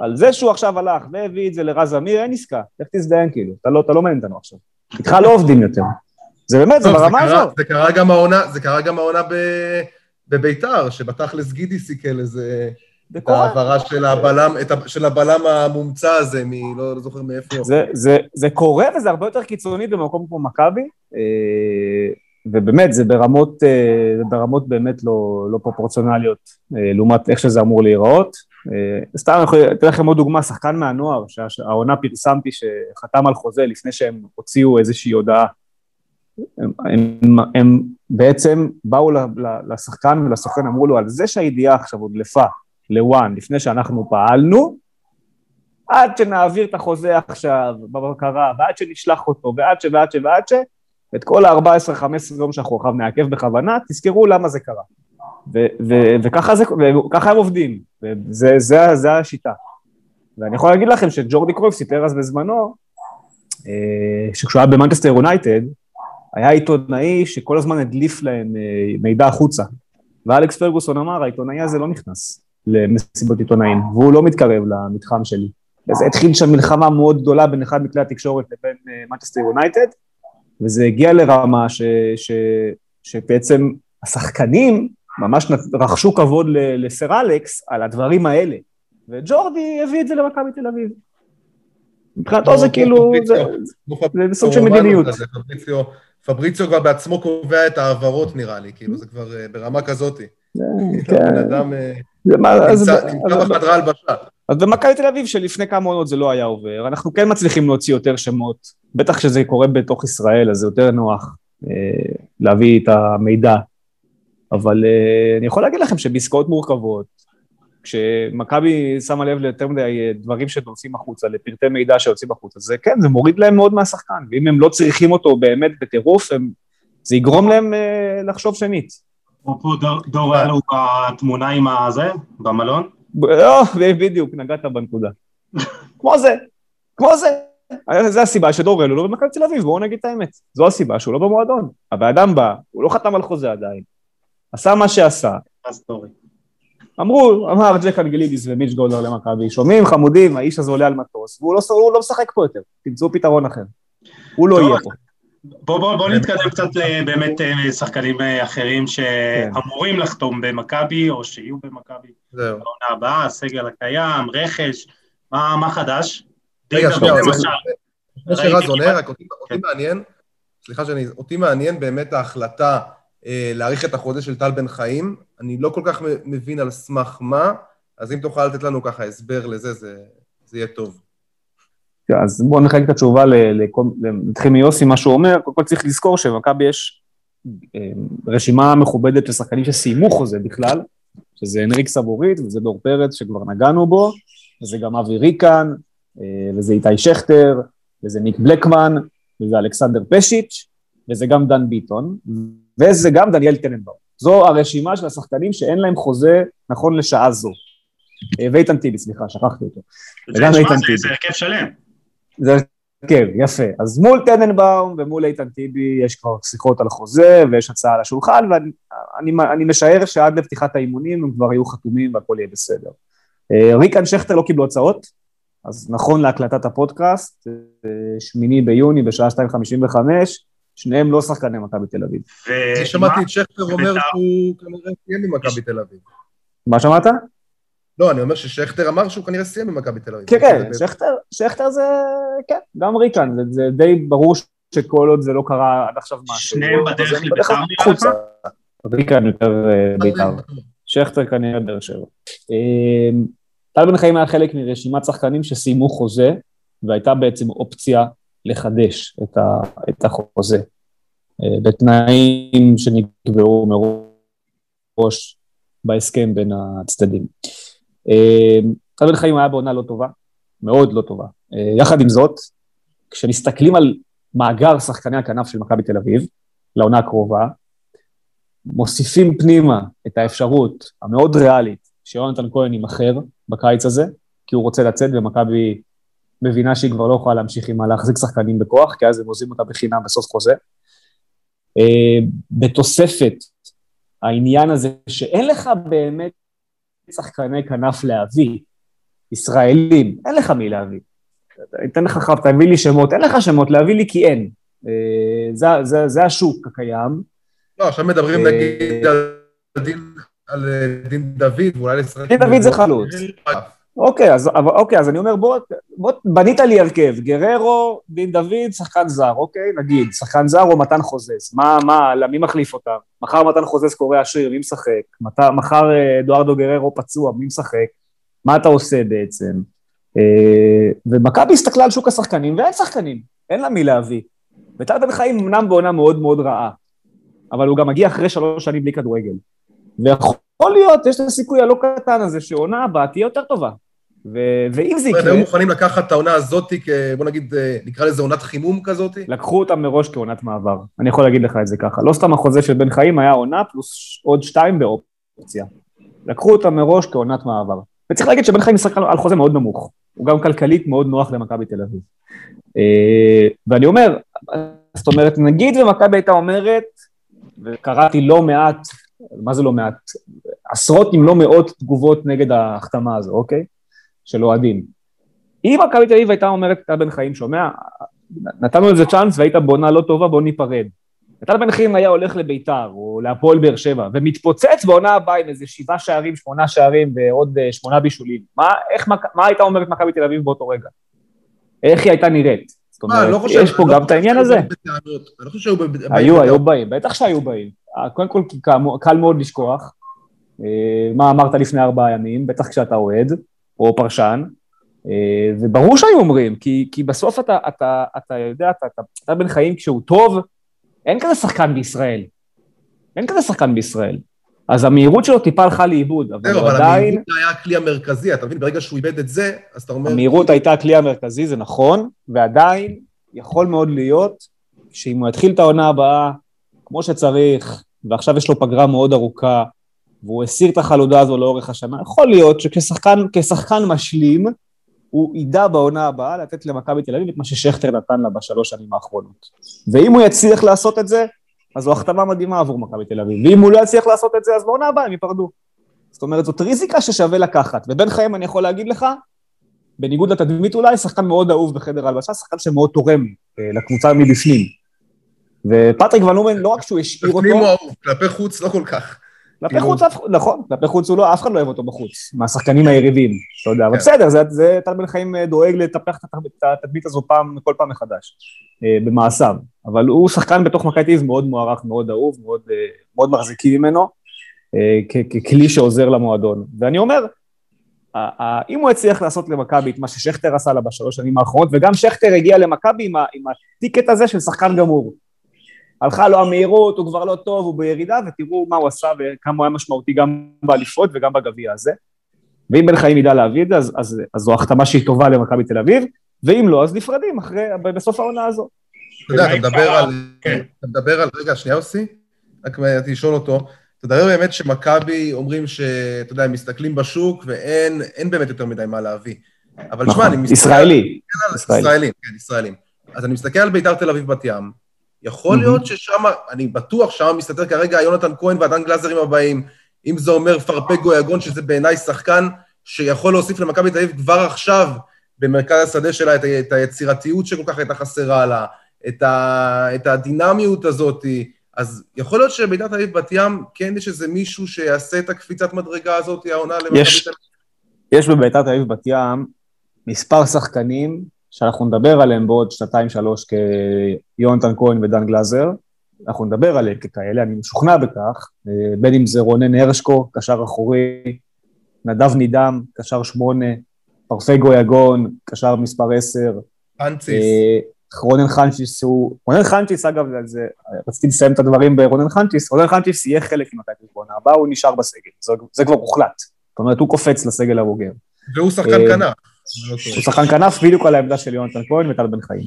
על זה שהוא עכשיו הלך והביא את זה לרז אמיר, אין עסקה, איך תזדיין כאילו, אתה לא, אתה לא מעניין אותנו עכשיו. איתך לא עובדים יותר. זה באמת, זה ברמה הזו. זה קרה גם העונה, זה קרה גם העונה בביתר, שבתכלס גידי סיכל איזה... את ההעברה של הבלם, של הבלם המומצא הזה, מ... לא, לא זוכר מאיפה. זה, זה, זה קורה וזה הרבה יותר קיצוני במקום כמו מכבי, אה, ובאמת, זה ברמות, אה, ברמות באמת לא, לא פרופורציונליות אה, לעומת איך שזה אמור להיראות. סתם, אני אתן לכם עוד דוגמה, שחקן מהנוער, שהעונה פרסמתי שחתם על חוזה לפני שהם הוציאו איזושהי הודעה. הם, הם, הם בעצם באו לשחקן ולסוכן, אמרו לו, על זה שהידיעה עכשיו הודלפה לוואן לפני שאנחנו פעלנו, עד שנעביר את החוזה עכשיו בבקרה, ועד שנשלח אותו, ועד ש... ועד ש... ועד ש... את כל ה-14-15 יום שאנחנו עכשיו נעכב בכוונה, תזכרו למה זה קרה. וככה הם עובדים, וזה זה, זה השיטה. ואני יכול להגיד לכם שג'ורדי קרויף סיפר אז בזמנו, אה, שכשהוא היה במנצ'סטר יונייטד, היה עיתונאי שכל הזמן הדליף להם אה, מידע החוצה. ואלכס פרגוסון אמר, העיתונאי הזה לא נכנס למסיבות עיתונאים, והוא לא מתקרב למתחם שלי. אז התחיל שם מלחמה מאוד גדולה בין אחד מכלי התקשורת לבין מנצ'סטר אה, יונייטד, וזה הגיע לרמה ש, ש, שבעצם השחקנים ממש רכשו כבוד לסר אלכס על הדברים האלה, וג'ורדי הביא את זה למכבי תל אביב. מבחינתו זה כאילו, זה סוג של מדיניות. פבריציו כבר בעצמו קובע את ההעברות נראה לי, כאילו זה כבר אה, ברמה כזאתי. כן. אדם אה, נמצא בחדרה הלבשה. אז במכבי תל אביב שלפני כמה עונות זה לא היה עובר, אנחנו כן מצליחים להוציא יותר שמות, בטח כשזה קורה בתוך ישראל, אז זה יותר נוח אה, להביא את המידע. אבל אה, אני יכול להגיד לכם שבעסקאות מורכבות, כשמכבי שמה לב ליותר מדי אה, דברים שדורסים החוצה, לפרטי מידע שיוצאים החוצה, זה כן, זה מוריד להם מאוד מהשחקן, ואם הם לא צריכים אותו באמת בטירוף, זה יגרום להם אה, לחשוב שנית. אפרופו דור היה לו בתמונה עם הזה, במלון? לא, בדיוק, נגעת בנקודה. [laughs] כמו זה, כמו זה. זה הסיבה שדור אלו לא במכבי תל אביב, בואו נגיד את האמת. זו הסיבה שהוא לא במועדון. הבן אדם בא, הוא לא חתם על חוזה עדיין, עשה מה שעשה. אמרו, אמר ג'ק אנגלידיס ומיץ' גולדר למכבי, שומעים חמודים, האיש הזה עולה על מטוס, והוא לא, לא משחק פה יותר, תמצאו פתרון אחר. הוא לא יהיה פה. בוא, בוא, בוא נתקדם קצת באמת אה, שחקנים אה, אחרים שאמורים כן. לחתום במכבי, או שיהיו במכבי. זהו. בעונה הבאה, הסגל הקיים, רכש, מה, מה חדש? רגע, שנייה, לפני שרז עונה, רק אותי, אותי כן. מעניין, סליחה שאני, אותי מעניין באמת ההחלטה אה, להאריך את החוזה של טל בן חיים. אני לא כל כך מבין על סמך מה, אז אם תוכל לתת לנו ככה הסבר לזה, זה, זה יהיה טוב. אז בואו נחלק את התשובה, נתחיל מיוסי, מה שהוא אומר, קודם כל צריך לזכור שבמכבי יש אה, רשימה מכובדת של שחקנים שסיימו חוזה בכלל, שזה הנריק סבורית וזה דור פרץ שכבר נגענו בו, וזה גם אבי ריקן, אה, וזה איתי שכטר, וזה ניק בלקמן, וזה אלכסנדר פשיץ', וזה גם דן ביטון, וזה גם דניאל טננבאום. זו הרשימה של השחקנים שאין להם חוזה נכון לשעה זו. אה, ואיתן טיבי, סליחה, שכחתי אותו. זה הרכב שלם. זה הרכב, יפה. אז מול טננבאום ומול איתן טיבי יש כבר שיחות על חוזה ויש הצעה על השולחן, ואני משער שעד לפתיחת האימונים הם כבר יהיו חתומים והכל יהיה בסדר. אה, ריקן שכטר לא קיבלו הצעות, אז נכון להקלטת הפודקאסט, אה, שמיני ביוני בשעה 2:55, שניהם לא שחקני מכבי תל אביב. אני שמעתי את שכטר אומר שהוא כנראה סיים ממכבי תל אביב. מה שמעת? לא, אני אומר ששכטר אמר שהוא כנראה סיים במכבי תל אביב. כן, כן, שכטר, שכטר זה, כן, גם ריקן, זה, זה די ברור שכל עוד זה לא קרה עד עכשיו משהו. שניהם בדרך לביתר נראה לך? ריקן יותר אה, ביתר. שכטר כנראה באר שבע. אה, טל בן חיים היה חלק מרשימת שחקנים שסיימו חוזה, והייתה בעצם אופציה לחדש את, ה, את החוזה, אה, בתנאים שנקבעו מראש בהסכם בין הצדדים. טל בן חיים היה בעונה לא טובה, מאוד לא טובה. אה, יחד עם זאת, כשמסתכלים על מאגר שחקני הכנף של מכבי תל אביב, לעונה הקרובה, מוסיפים פנימה את האפשרות המאוד ריאלית שיונתן כהן יימכר בקיץ הזה, כי הוא רוצה לצאת ומכבי מבינה שהיא כבר לא יכולה להמשיך עם להחזיק שחקנים בכוח, כי אז הם עוזבים אותה בחינם בסוף חוזה. אה, בתוספת העניין הזה שאין לך באמת שחקני כנף להביא, ישראלים, אין לך מי להביא. אתן לך חב, תביא לי שמות, אין לך שמות להביא לי כי אין. אה, זה, זה, זה השוק הקיים. לא, עכשיו מדברים אה, נגיד על דין, על דין דוד, ואולי לשחק... דין דוד זה חלוץ. אוקיי, אז, אוקיי, אז אני אומר, בוא, בוא, בנית לי הרכב, גררו, דין דוד, שחקן זר, אוקיי, נגיד, שחקן זר או מתן חוזז, מה, מה, מי מחליף אותם? מחר מתן חוזז קורא השריר, מי משחק? מחר אה, אדוארדו גררו פצוע, מי משחק? מה אתה עושה בעצם? אה, ומכבי הסתכלה על שוק השחקנים, ואין שחקנים, אין לה מי להביא. וטל בן חיים אמנם בעונה מאוד מאוד רעה, אבל הוא גם מגיע אחרי שלוש שנים בלי כדורגל. ויכול להיות, יש את הסיכוי הלא קטן הזה שעונה הבאה תהיה יותר טובה. ו- ואם זה יקרה... הם מוכנים לקחת את העונה הזאת, בוא נגיד, אה, נקרא לזה עונת חימום כזאת? לקחו אותה מראש כעונת מעבר, אני יכול להגיד לך את זה ככה. לא סתם החוזה של בן חיים היה עונה פלוס עוד שתיים באופציה. לקחו אותה מראש כעונת מעבר. וצריך להגיד שבן חיים משחק על חוזה מאוד נמוך. הוא גם כלכלית מאוד נוח למכבי תל אביב. אה, ואני אומר, זאת אומרת, נגיד ומכבי הייתה אומרת, וקראתי לא מעט, מה זה לא מעט? עשרות אם לא מאות תגובות נגד ההחתמה הזו, אוקיי? של אוהדים. אם מכבי תל אביב הייתה אומרת, טל בן חיים, שומע, נתנו לזה צ'אנס והיית בעונה לא טובה, בוא ניפרד. טל בן חיים היה הולך לביתר או להפועל באר שבע ומתפוצץ בעונה הבאה עם איזה שבעה שערים, שמונה שערים ועוד אה, שמונה בישולים. מה, איך, מה הייתה אומרת מכבי תל אביב באותו רגע? איך היא הייתה נראית? זאת אומרת, לא יש פה לא גם את העניין הזה. אני חושב שהיו באים. היו, היו באים, בטח שהיו באים. אה, קודם כל, קל מאוד לשכוח אה, מה אמרת לפני ארבעה ימים, בטח כשאתה אוהד. או פרשן, אה, וברור שהיו אומרים, כי, כי בסוף אתה, אתה, אתה יודע, אתה, אתה, אתה בן חיים כשהוא טוב, אין כזה שחקן בישראל. אין כזה שחקן בישראל. אז המהירות שלו טיפה הלכה לאיבוד, אבל הוא עדיין... אבל המהירות היה הכלי המרכזי, אתה מבין? ברגע שהוא איבד את זה, אז אתה אומר... המהירות הייתה הכלי המרכזי, זה נכון, ועדיין יכול מאוד להיות שאם הוא יתחיל את העונה הבאה כמו שצריך, ועכשיו יש לו פגרה מאוד ארוכה, והוא הסיר את החלודה הזו לאורך השנה, יכול להיות שכשחקן משלים, הוא ידע בעונה הבאה לתת למכבי תל אביב את מה ששכטר נתן לה בשלוש שנים האחרונות. ואם הוא יצליח לעשות את זה, אז זו החתמה מדהימה עבור מכבי תל אביב. ואם הוא לא יצליח לעשות את זה, אז בעונה הבאה הם ייפרדו. זאת אומרת, זאת ריזיקה ששווה לקחת. ובין חיים אני יכול להגיד לך, בניגוד לתדמית אולי, שחקן מאוד אהוב בחדר ההלבשה, שחקן שמאוד תורם אה, לקבוצה מבפנים. ופטריק ון לא רק שהוא השאיר אותו... בפנים הוא אהוב, כלפי חוץ לא כל כך. כלפי כאילו- חוץ, נכון, כלפי חוץ הוא לא, אף אחד לא אוהב אותו בחוץ, מהשחקנים היריבים, אתה יודע, אבל. בסדר, זה טל בן חיים אה, דואג לטפח את התדמית הזו פעם, כל פעם מחדש, אה, במעשיו, אבל הוא שחקן בתוך מכבי תל מאוד מוערך, מאוד אהוב, מאוד אה, מחזיקים ממנו, ככלי שעוזר למועדון, ואני אומר, אם הוא הצליח לעשות למכבי את מה ששכטר עשה לה בשלוש שנים האחרונות, וגם שכטר הגיע למכבי עם הטיקט הזה של שחקן גמור, הלכה לו המהירות, הוא כבר לא טוב, הוא בירידה, ותראו מה הוא עשה וכמה הוא היה משמעותי גם באליפות וגם בגביע הזה. ואם בן חיים ידע להביא את זה, אז, אז, אז זו החתמה שהיא טובה למכבי תל אביב, ואם לא, אז נפרדים אחרי, בסוף העונה הזו. אתה יודע, אתה מדבר על... כן. אתה מדבר על... רגע, שנייה עושי? רק רציתי לשאול אותו. אתה מדבר באמת שמכבי אומרים שאתה יודע, הם מסתכלים בשוק ואין באמת יותר מדי מה להביא. אבל שמע, אני מסתכל... ישראלי. ישראלים, כן, ישראלים. אז אני מסתכל על ביתר תל אביב בת ים, יכול להיות ששם, אני בטוח שם מסתתר כרגע יונתן כהן והדן גלזרים הבאים, אם זה אומר פרפגו יגון, שזה בעיניי שחקן שיכול להוסיף למכבי תל אביב כבר עכשיו, במרכז השדה שלה, את, את היצירתיות שכל כך הייתה חסרה לה, את, ה, את הדינמיות הזאת, אז יכול להיות שביתר תל אביב בת ים, כן יש איזה מישהו שיעשה את הקפיצת מדרגה הזאת, העונה למכבי תל אביב? יש בביתר תל אביב בת ים מספר שחקנים שאנחנו נדבר עליהם בעוד שנתיים-שלוש כיונתן כהן ודן גלאזר, אנחנו נדבר עליהם ככאלה, אני משוכנע בכך, בין אם זה רונן הרשקו, קשר אחורי, נדב נידם, קשר שמונה, פרפגו יגון, קשר מספר עשר. חנציס. אה, רונן חנצ'יס הוא, רונן חנצ'יס אגב, זה, רציתי לסיים את הדברים ברונן חנצ'יס, רונן חנצ'יס יהיה חלק ממכבי בעונה הבאה, הוא נשאר בסגל, זה, זה כבר הוחלט, זאת אומרת הוא קופץ לסגל הבוגר. והוא שחקן אה, כנף. הוא שחקן כנף בדיוק על העמדה של יונתן כהן וטל בן חיים.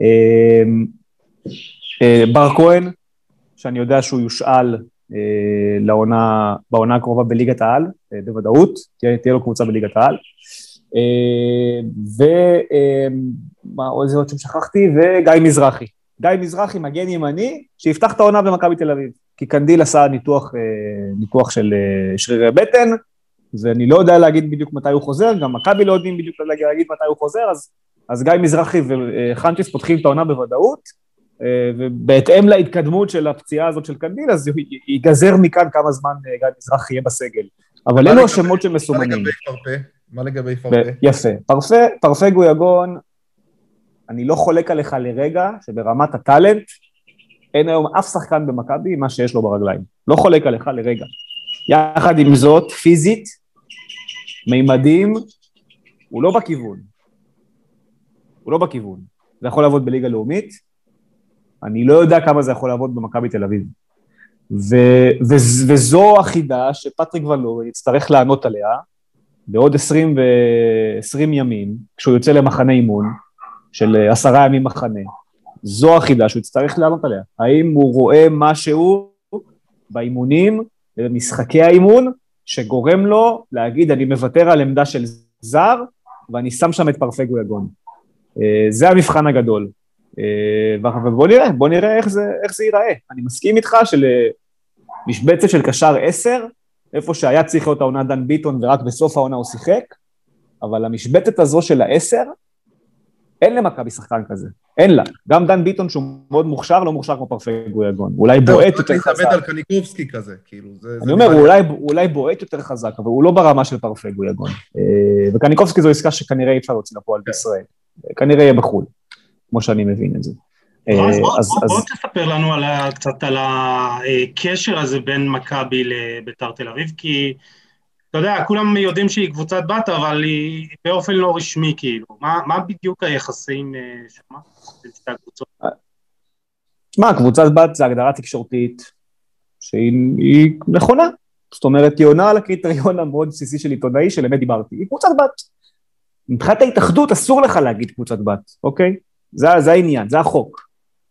אמ, אה, בר כהן, שאני יודע שהוא יושאל אה, לעונה, בעונה הקרובה בליגת העל, אה, בוודאות, תהיה לו קבוצה בליגת העל. ומה עוד זה עוד ששכחתי? וגיא מזרחי. גיא מזרחי, מגן ימני, שיפתח את העונה במכבי תל אביב. כי קנדיל עשה ניתוח, ניתוח של שרירי בטן, ואני לא יודע להגיד בדיוק מתי הוא חוזר, גם מכבי לא יודעים בדיוק להגיד מתי הוא חוזר, אז, אז גיא מזרחי וחנצ'יס פותחים את העונה בוודאות, אה, ובהתאם להתקדמות של הפציעה הזאת של קנדיל, אז ייגזר מכאן כמה זמן אה, גיא מזרחי יהיה בסגל. אבל אלו השמות שמסומנים. מה לגבי פרפה? מה לגבי פרפה? יפה. פרפה, פרפה גויגון, אני לא חולק עליך לרגע שברמת הטאלנט, אין היום אף שחקן במכבי מה שיש לו ברגליים. לא חולק עליך לרגע. יחד עם זאת, פיזית, מימדים, הוא לא בכיוון. הוא לא בכיוון. זה יכול לעבוד בליגה לאומית, אני לא יודע כמה זה יכול לעבוד במכבי תל אביב. ו, ו, וזו החידה שפטריק ולור יצטרך לענות עליה בעוד 20, ו, 20 ימים, כשהוא יוצא למחנה אימון של עשרה ימים מחנה. זו החידה שהוא יצטרך לענות עליה. האם הוא רואה משהו באימונים, במשחקי האימון, שגורם לו להגיד, אני מוותר על עמדה של זר, ואני שם שם את פרפגו יגון. אה, זה המבחן הגדול. אה, ובוא נראה, בוא נראה איך זה, איך זה ייראה. אני מסכים איתך שלמשבצת של קשר עשר, איפה שהיה צריך להיות העונה דן ביטון ורק בסוף העונה הוא שיחק, אבל המשבצת הזו של העשר, אין למכבי שחקן כזה, אין לה. גם דן ביטון שהוא מאוד מוכשר, לא מוכשר כמו פרפגו יגון. אולי בועט יותר חזק. להתאבד על קניקובסקי כזה, כאילו. אני אומר, הוא אולי בועט יותר חזק, אבל הוא לא ברמה של פרפגו יגון. אה, וקניקובסקי זו עסקה שכנראה אי אפשר להוציא לפועל כן. בישראל. כנראה יהיה בחו"ל, כמו שאני מבין את זה. אז אה, בוא, אז- בוא, תספר לנו קצת על הקשר הזה בין מכבי לביתר תל אביב, כי אתה יודע, כולם יודעים שהיא קבוצת בת, אבל היא באופן לא רשמי כאילו. מה, מה בדיוק היחסים אה, שם בין שתי הקבוצות? תשמע, קבוצת בת זה הגדרה תקשורתית שהיא היא נכונה. זאת אומרת, היא עונה על הקריטריון המאוד בסיסי של עיתונאי של אמת דיברתי. היא קבוצת בת. מבחינת ההתאחדות אסור לך להגיד קבוצת בת, אוקיי? זה, זה העניין, זה החוק.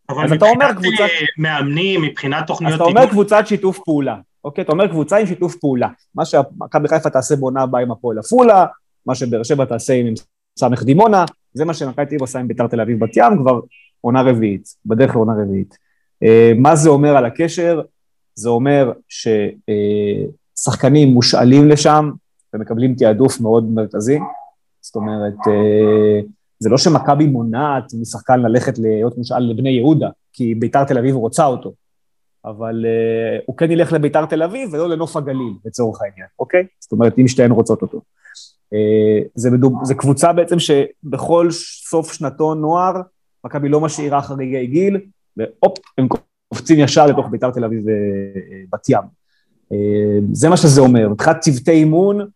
אבל אז אתה אומר מבחינת קבוצת- אה, מאמנים, מבחינת אז תוכניות אתה אומר קבוצת שיתוף פעולה, אוקיי? אתה אומר קבוצה עם שיתוף פעולה. מה שמכבי חיפה תעשה בעונה הבאה עם הפועל עפולה, מה שבאר שבע תעשה עם סמך דימונה, זה מה שמכבי תל אביב עושה עם ביתר תל אביב בת ים כבר עונה רביעית, בדרך לעונה רביעית. אה, מה זה אומר על הקשר? זה אומר ששחקנים מושאלים לשם ומקבלים תעדוף מאוד מרכזי. זאת אומרת, אה, זה לא שמכבי מונעת משחקן ללכת להיות מושאל לבני יהודה, כי ביתר תל אביב רוצה אותו. אבל uh, הוא כן ילך לביתר תל אביב ולא לנוף הגליל, לצורך העניין, אוקיי? זאת אומרת, אם שתיהן רוצות אותו. Uh, זה, מדוב, זה קבוצה בעצם שבכל סוף שנתון נוער, מכבי לא משאירה חריגי גיל, והופ, הם קופצים ישר לתוך ביתר תל אביב ובת ים. Uh, זה מה שזה אומר. מבחינת צוותי אימון,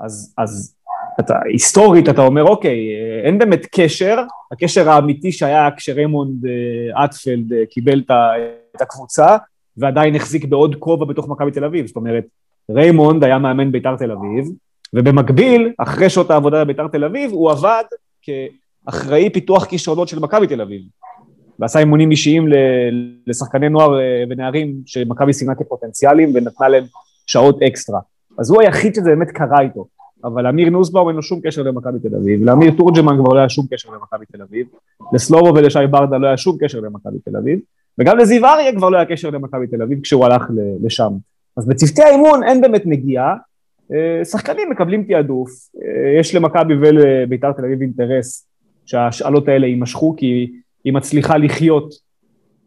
אז, אז אתה, היסטורית אתה אומר, אוקיי, אה, אין באמת קשר, הקשר האמיתי שהיה כשריימונד אה, אטפלד אה, קיבל את הקבוצה, ועדיין החזיק בעוד כובע בתוך מכבי תל אביב. זאת אומרת, ריימונד היה מאמן ביתר תל אביב, ובמקביל, אחרי שעות העבודה בביתר תל אביב, הוא עבד כאחראי פיתוח כישרונות של מכבי תל אביב. ועשה אימונים אישיים לשחקני נוער אה, ונערים שמכבי סימנה כפוטנציאלים ונתנה להם שעות אקסטרה. אז הוא היחיד שזה באמת קרה איתו. אבל אמיר נוסבאום אין לו שום קשר למכבי תל אביב, לאמיר תורג'מן כבר לא היה שום קשר למכבי תל אביב, לסלובו ולשי ברדה לא היה שום קשר למכבי תל אביב, וגם לזיו אריה כבר לא היה קשר למכבי תל אביב כשהוא הלך לשם. אז בצוותי האימון אין באמת נגיעה, אה, שחקנים מקבלים תעדוף, אה, יש למכבי ולביתר תל אביב אינטרס שההשאלות האלה יימשכו, כי היא מצליחה לחיות,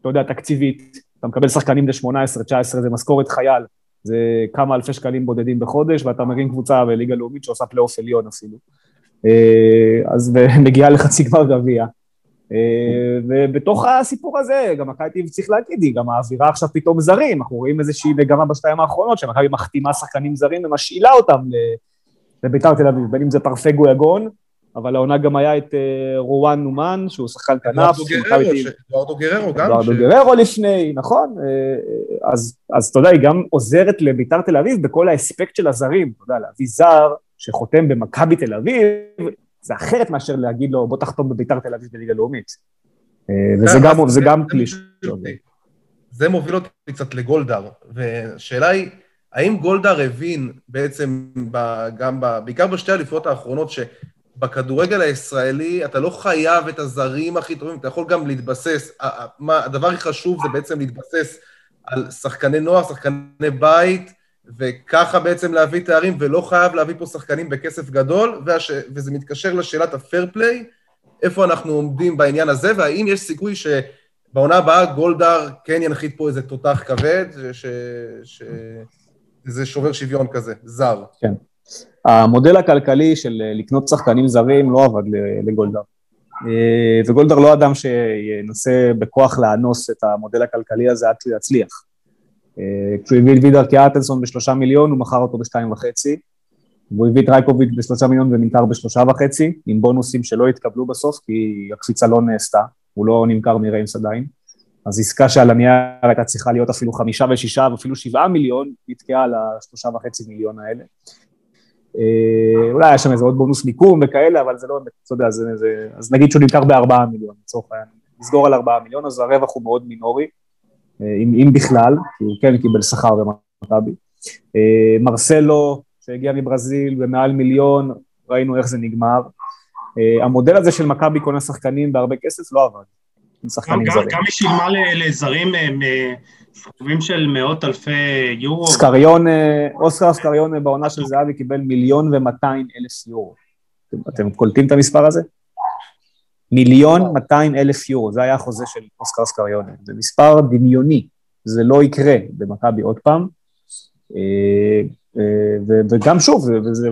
אתה יודע, תקציבית, אתה מקבל שחקנים ל-18-19, זה משכורת חייל, זה כמה אלפי שקלים בודדים בחודש, ואתה מרים קבוצה בליגה לאומית שעושה פלייאוף עליון אפילו. אה, אז מגיעה לחצי גמר גביע. אה, ובתוך הסיפור הזה, גם מכבי צריך להגיד, היא גם מעבירה עכשיו פתאום זרים, אנחנו רואים איזושהי מגמה בשתיים האחרונות, שמכבי מחתימה שחקנים זרים ומשאילה אותם לביתר תל אביב, בין אם זה פרפגו יגון, אבל העונה גם היה את אה, רואן נומן, שהוא שחקן כנף, אדוארדו גררו, גם. אדוארדו גררו לפני, נכון? אה, אז אתה יודע, היא גם עוזרת לביתר תל אביב בכל האספקט של הזרים, אתה יודע, להביא זר שחותם במכבי תל אביב, זה אחרת מאשר להגיד לו, בוא תחתום בביתר תל אביב בליגה לאומית. אה, וזה גם, זה גם כלי אותי- זה מוביל אותי קצת לגולדהר, והשאלה היא, האם גולדהר הבין בעצם, ב- גם ב- בעיקר בשתי האליפויות האחרונות, שבכדורגל הישראלי אתה לא חייב את הזרים הכי טובים, אתה יכול גם להתבסס, מה- הדבר הכי חשוב זה בעצם להתבסס על שחקני נוער, שחקני בית, וככה בעצם להביא תארים, ולא חייב להביא פה שחקנים בכסף גדול, והש... וזה מתקשר לשאלת הפייר פליי, איפה אנחנו עומדים בעניין הזה, והאם יש סיכוי שבעונה הבאה גולדהר כן ינחית פה איזה תותח כבד, ש... ש... זה שובר שוויון כזה, זר. המודל הכלכלי של אה, לקנות שחקנים זרים לא עבד לגולדהר. אה, וגולדהר לא אדם שינסה בכוח לאנוס את המודל הכלכלי הזה עד שהוא יצליח. כשהוא הביא את וידר כאטנסון בשלושה מיליון, הוא מכר אותו בשתיים וחצי. והוא הביא את רייקוביץ' בשלושה מיליון ונמכר בשלושה וחצי, עם בונוסים שלא התקבלו בסוף, כי הקפיצה לא נעשתה, הוא לא נמכר מריינס עדיין. אז עסקה שעל הנייר הייתה צריכה להיות אפילו חמישה ושישה ואפילו שבעה מיליון, נתקעה על השלושה וחצי מיליון האלה. אה, אולי היה שם איזה עוד בונוס מיקום וכאלה, אבל זה לא, אתה יודע, זה, זה, אז נגיד שהוא נמכר בארבעה מיליון, לצורך העניין, נסגור על ארבעה מיליון, אז הרווח הוא מאוד מינורי, אם, אם בכלל, כי הוא כן קיבל שכר במכבי. אה, מרסלו, שהגיע מברזיל במעל מיליון, ראינו איך זה נגמר. המודל הזה של מכבי קונה שחקנים בהרבה כסף לא עבד. שחקנים זרים. גם היא שילמה לזרים סכומים של מאות אלפי יורו. סקריון, אוסקר סקריון בעונה של זהבי קיבל מיליון ומאתיים אלף יורו. אתם קולטים את המספר הזה? מיליון מאתיים אלף יורו, זה היה החוזה של אוסקר סקריון. זה מספר דמיוני, זה לא יקרה במכבי עוד פעם. אה, אה, וגם שוב, זה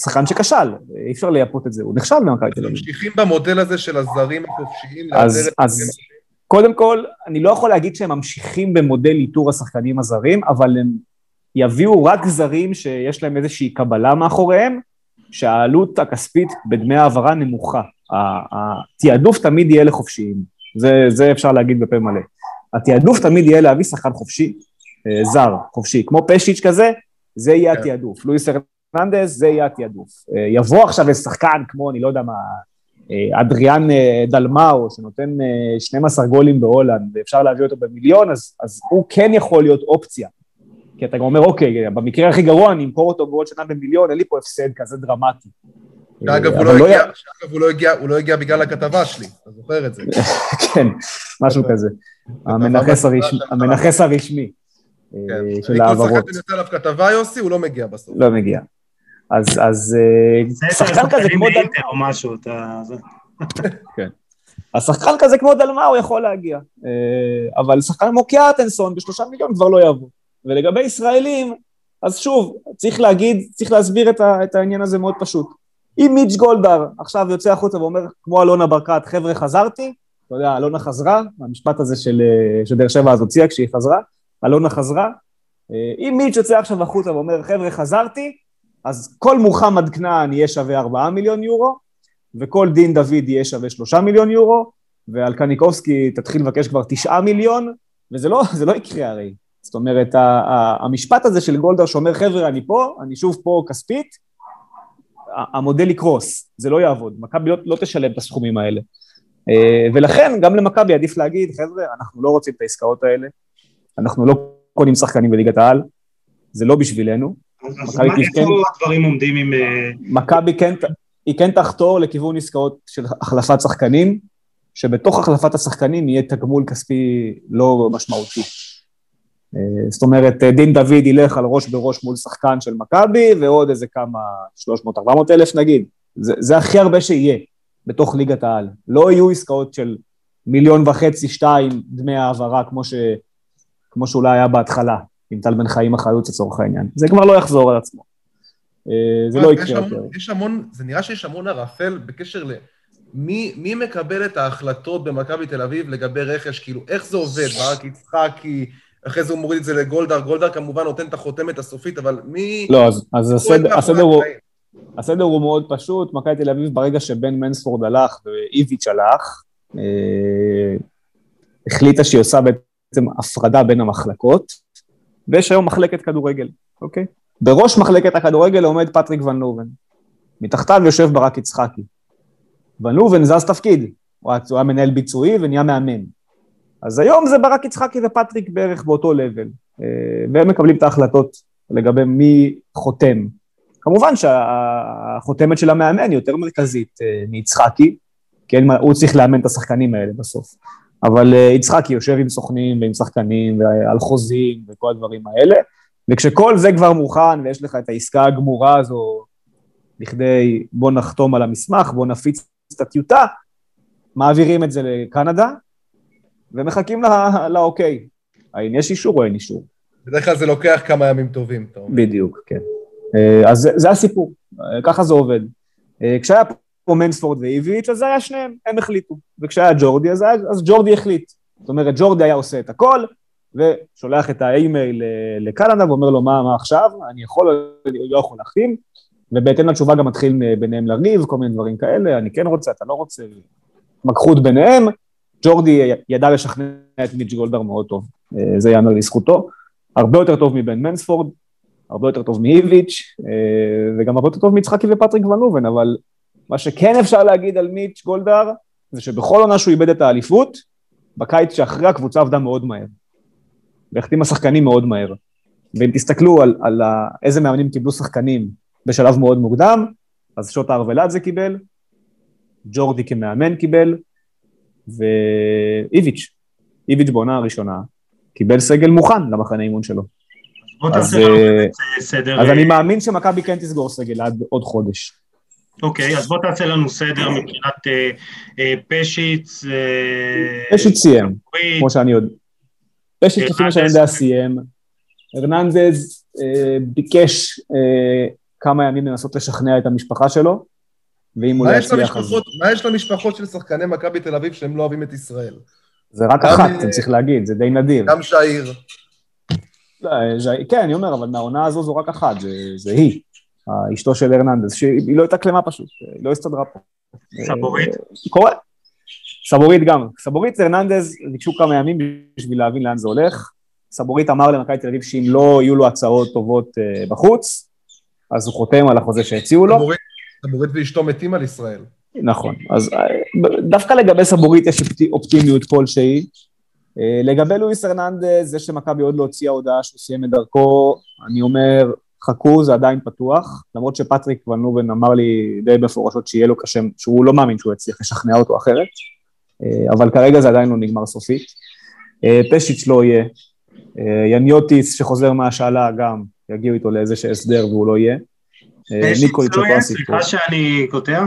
שחקן שכשל, אי אפשר לייפות את זה, הוא נכשל במכבי תל אביב. ממשיכים במודל הזה של הזרים החופשיים. אז קודם כל, אני לא יכול להגיד שהם ממשיכים במודל איתור השחקנים הזרים, אבל הם יביאו רק זרים שיש להם איזושהי קבלה מאחוריהם, שהעלות הכספית בדמי העברה נמוכה. התעדוף תמיד יהיה לחופשיים, זה, זה אפשר להגיד בפה מלא. התעדוף תמיד יהיה להביא שחקן חופשי, אה, זר, חופשי, כמו פשיץ' כזה, זה יהיה כן. התעדוף. לואיס ארננדס, זה יהיה התעדוף. אה, יבוא עכשיו איזה שחקן כמו, אני לא יודע מה, אה, אדריאן דלמאו, שנותן 12 גולים בהולנד, ואפשר להביא אותו במיליון, אז, אז הוא כן יכול להיות אופציה. כי אתה גם אומר, אוקיי, במקרה הכי גרוע אני אמכור אותו בעוד שנה במיליון, אין לי פה הפסד כזה דרמטי. אגב, הוא לא, לא הגיע, אגב, הוא לא הגיע, הוא לא הגיע בגלל הכתבה שלי, אתה זוכר את זה. [laughs] כן, משהו כזה. המנכס הרשמי כן. של ההעברות. אני כל שחקן יוצא עליו כתבה, יוסי, הוא לא מגיע בסוף. לא מגיע. אז, אז אה, שחקן כזה כמו דלמאו... או משהו, אתה... [laughs] כן. אז שחקן כזה כמו דלמאו יכול להגיע, אה, אבל שחקן כמו קיארטנסון בשלושה מיליון כבר לא יבוא. ולגבי ישראלים, אז שוב, צריך להגיד, צריך להסביר את, ה, את העניין הזה מאוד פשוט. אם מיץ' גולדהר עכשיו יוצא החוצה ואומר, כמו אלונה ברקת, חבר'ה חזרתי, אתה יודע, אלונה חזרה, המשפט הזה של, אה, שבאר שבע אז הוציאה כשהיא חזרה, אלונה חזרה, אם מיץ' יוצא עכשיו החוצה ואומר, חבר'ה חזרתי, אז כל מוחמד כנען יהיה שווה 4 מיליון יורו, וכל דין דוד יהיה שווה 3 מיליון יורו, ועל קניקובסקי תתחיל לבקש כבר 9 מיליון, וזה לא, לא יקרה הרי. זאת אומרת, המשפט הזה של גולדהר שאומר, חבר'ה, אני פה, אני שוב פה כספית, המודל יקרוס, זה לא יעבוד, מכבי לא, לא תשלם את הסכומים האלה. אה, ולכן גם למכבי עדיף להגיד, חבר'ה, אנחנו לא רוצים את העסקאות האלה, אנחנו לא קונים שחקנים בליגת העל, זה לא בשבילנו, אז מה, איפה הדברים עומדים עם... אה, מכבי כן, היא כן תחתור לכיוון עסקאות של החלפת שחקנים, שבתוך החלפת השחקנים יהיה תגמול כספי לא משמעותי. אה, זאת אומרת, אה, דין דוד ילך על ראש בראש מול שחקן של מכבי, ועוד איזה כמה, 300-400 אלף נגיד. זה, זה הכי הרבה שיהיה בתוך ליגת העל. לא יהיו עסקאות של מיליון וחצי, שתיים דמי העברה, כמו, ש, כמו שאולי היה בהתחלה. עם טל בן חיים החלוץ לצורך העניין. זה כבר לא יחזור על עצמו. אה, זה לא יקרה יותר. יש המון, זה נראה שיש המון ערפל בקשר ל... מי, מי מקבל את ההחלטות במכבי תל אביב לגבי רכש? כאילו, איך זה עובד? ברק יצחקי, אחרי זה הוא מוריד את זה לגולדהר, גולדהר כמובן נותן את החותמת הסופית, אבל מי... לא, אז, אז הסדר, הסדר, הוא, הסדר הוא מאוד פשוט, מכבי תל אביב ברגע שבן מנספורד הלך ואיביץ' הלך, אה, החליטה שהיא עושה בעצם הפרדה בין המחלקות, ויש היום מחלקת כדורגל, אוקיי? בראש מחלקת הכדורגל עומד פטריק ון לובן. מתחתיו יושב ברק יצחקי. ון לובן זז תפקיד, הוא היה מנהל ביצועי ונהיה מאמן. אז היום זה ברק יצחקי ופטריק בערך באותו לבל, אה, והם מקבלים את ההחלטות לגבי מי חותם. כמובן שהחותמת של המאמן היא יותר מרכזית אה, מיצחקי, כן, הוא צריך לאמן את השחקנים האלה בסוף. אבל אה, יצחקי יושב עם סוכנים ועם שחקנים ועל חוזים וכל הדברים האלה, וכשכל זה כבר מוכן ויש לך את העסקה הגמורה הזו לכדי בוא נחתום על המסמך, בוא נפיץ את הטיוטה, מעבירים את זה לקנדה ומחכים לה, לאוקיי. האם יש אישור או אין אישור. בדרך כלל זה לוקח כמה ימים טובים, אתה אומר. בדיוק, כן. אה, אז זה, זה הסיפור, אה, ככה זה עובד. כשהיה כמו מנספורד ואיביץ', אז זה היה שניהם, הם החליטו. וכשהיה ג'ורדי, אז, היה, אז ג'ורדי החליט. זאת אומרת, ג'ורדי היה עושה את הכל, ושולח את האימייל לקנדה ואומר לו, מה, מה עכשיו? אני יכול, אני לא יכול להחתים. ובהתאם לתשובה גם מתחיל ביניהם לריב, כל מיני דברים כאלה, אני כן רוצה, אתה לא רוצה, התמקחות ביניהם, ג'ורדי ידע לשכנע את מיץ' גולדהר מאוד טוב, אה, זה ייאמר לזכותו, הרבה יותר טוב מבן מנספורד, הרבה יותר טוב מאיביץ', אה, וגם הרבה יותר טוב מיצחקי ופטריק ונובן, אבל מה שכן אפשר להגיד על מיץ' גולדהר, זה שבכל עונה שהוא איבד את האליפות, בקיץ שאחרי הקבוצה עבדה מאוד מהר. והחתימה שחקנים מאוד מהר. ואם תסתכלו על, על איזה מאמנים קיבלו שחקנים בשלב מאוד מוקדם, אז שוטה ארוולדזה קיבל, ג'ורדי כמאמן קיבל, ואיביץ', איביץ' בעונה הראשונה, קיבל סגל מוכן למחנה אימון שלו. לנו אה, סדר. אז אה, אני מאמין שמכבי כן תסגור סגל עד עוד חודש. אוקיי, אז בוא תעשה לנו סדר מבחינת אה, אה, פשיץ. אה, פשיץ' סיים, אורית, כמו שאני יודע. פשיץ' לפי מה שאני יודע. סיים. הרננדז אה, ביקש אה, כמה ימים לנסות לשכנע את המשפחה שלו, ואם הוא לא מה יש יצליח אז... מה יש למשפחות של שחקני מכבי תל אביב שהם לא אוהבים את ישראל? זה רק אחת, אה, אני צריך להגיד, זה די נדיר. גם שעיר. לא, ז'י- כן, אני אומר, אבל מהעונה הזו זו רק אחת, זה, זה היא, אשתו של הרננדז, שהיא לא התאקלמה פשוט, היא לא הסתדרה פה. סבורית? אה, קורה. סבורית גם. סבורית הרננדז ביקשו כמה ימים בשביל להבין לאן זה הולך. סבורית אמר למכבי תל אביב שאם לא יהיו לו הצעות טובות אה, בחוץ, אז הוא חותם על החוזה שהציעו לו. סבורית- סבורית ואשתו מתים על ישראל. נכון, אז אה, דווקא לגבי סבורית יש אופטי- אופטימיות כלשהי. אה, לגבי לואיס הרננדז, זה שמכבי עוד לא הוציאה הודעה שהוא סיים את דרכו, אני אומר, חכו, זה עדיין פתוח, למרות שפטריק ונובן אמר לי די מפורשות שיהיה לו קשה, שהוא לא מאמין שהוא יצליח לשכנע אותו אחרת, אה, אבל כרגע זה עדיין לא נגמר סופית. פשיץ' לא יהיה, יניוטיס שחוזר מהשאלה גם, יגיעו איתו לאיזה הסדר והוא לא יהיה. אה, ניקוליץ' אותו? הסיפור. סליחה שאני קוטע.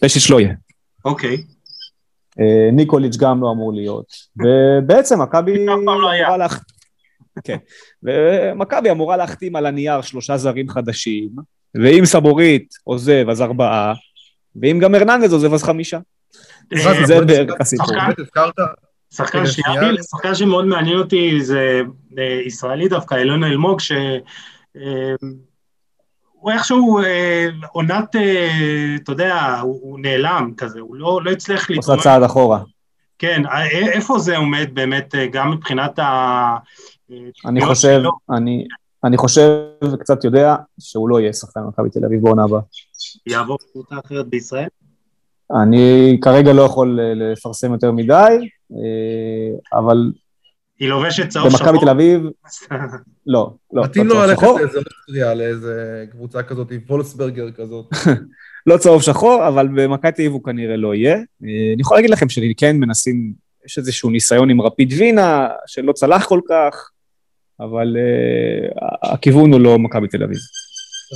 פשיץ' לא יהיה. אוקיי. אה, ניקוליץ' גם לא אמור להיות, ובעצם מכבי אף פעם לא היה. כן, ומכבי אמורה להחתים על הנייר שלושה זרים חדשים, ואם סבורית עוזב אז ארבעה, ואם גם הרננדז עוזב אז חמישה. אה, זה בערך הסיפור. שחקן רגע, שנייה, שחקן שמאוד מעניין אותי זה אה, ישראלי דווקא, אילון אלמוג, ש... אה, הוא איכשהו אה, עונת, אה, אתה יודע, הוא, הוא נעלם כזה, הוא לא, לא הצליח עושה להתרומם. צעד אחורה. כן, אה, איפה זה עומד באמת, אה, גם מבחינת ה... אה, אני תוכניות חושב, שלו? אני, אני חושב וקצת יודע שהוא לא יהיה שחקן במכבי תל אביב בעונה הבאה. יעבור קבוצה אחרת בישראל? אני כרגע לא יכול אה, לפרסם יותר מדי, אה, אבל היא לובשת צהוב שחור? במכבי תל אביב, [laughs] לא, לא, מתאים לו ללכת. לאיזה אוסטריה, לאיזה קבוצה כזאת, וולסברגר כזאת. [laughs] לא צהוב שחור, אבל במכבי תל אביב הוא כנראה לא יהיה. אה, אני יכול להגיד לכם שאני כן מנסים, יש איזשהו ניסיון עם רפיד וינה, שלא צלח כל כך, אבל uh, הכיוון הוא לא מכבי תל אביב.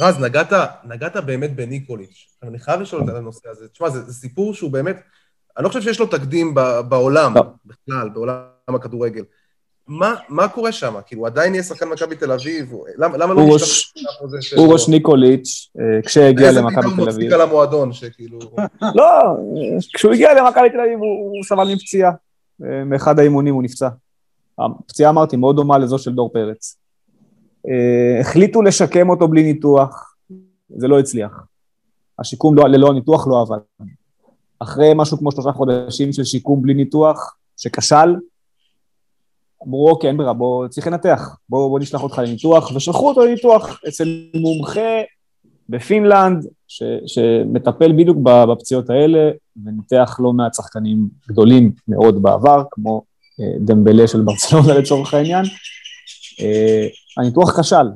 רז, נגעת, נגעת באמת בניקוליץ'. אני חייב לשאול אותה על הנושא הזה. תשמע, זה, זה סיפור שהוא באמת, אני לא חושב שיש לו תקדים ב, בעולם, לא. בכלל, בעולם הכדורגל. מה, מה קורה שם? כאילו, הוא עדיין יהיה שחקן מכבי תל אביב? הוא- למה, למה לא בחוזה שלו? אורוש ניקוליץ', אה, כשהגיע איזה למכבי פתאום תל אביב, על המועדון, שכאילו... [laughs] לא, כשהוא הגיע למכבי תל אביב הוא, הוא סבל מפציעה. אה, מאחד האימונים הוא נפצע. הפציעה, אמרתי, מאוד דומה לזו של דור פרץ. אה, החליטו לשקם אותו בלי ניתוח, זה לא הצליח. השיקום לא, ללא הניתוח לא עבד. אחרי משהו כמו שלושה חודשים של שיקום בלי ניתוח, שכשל, אמרו, אוקיי, אין ברירה, בוא, צריך לנתח, בוא, בוא נשלח אותך לניתוח, ושלחו אותו לניתוח אצל מומחה בפינלנד, ש, שמטפל בדיוק בפציעות האלה, וניתח לא מעט שחקנים גדולים מאוד בעבר, כמו אה, דמבלה של ברצלונה לצורך העניין. אה, הניתוח כשל,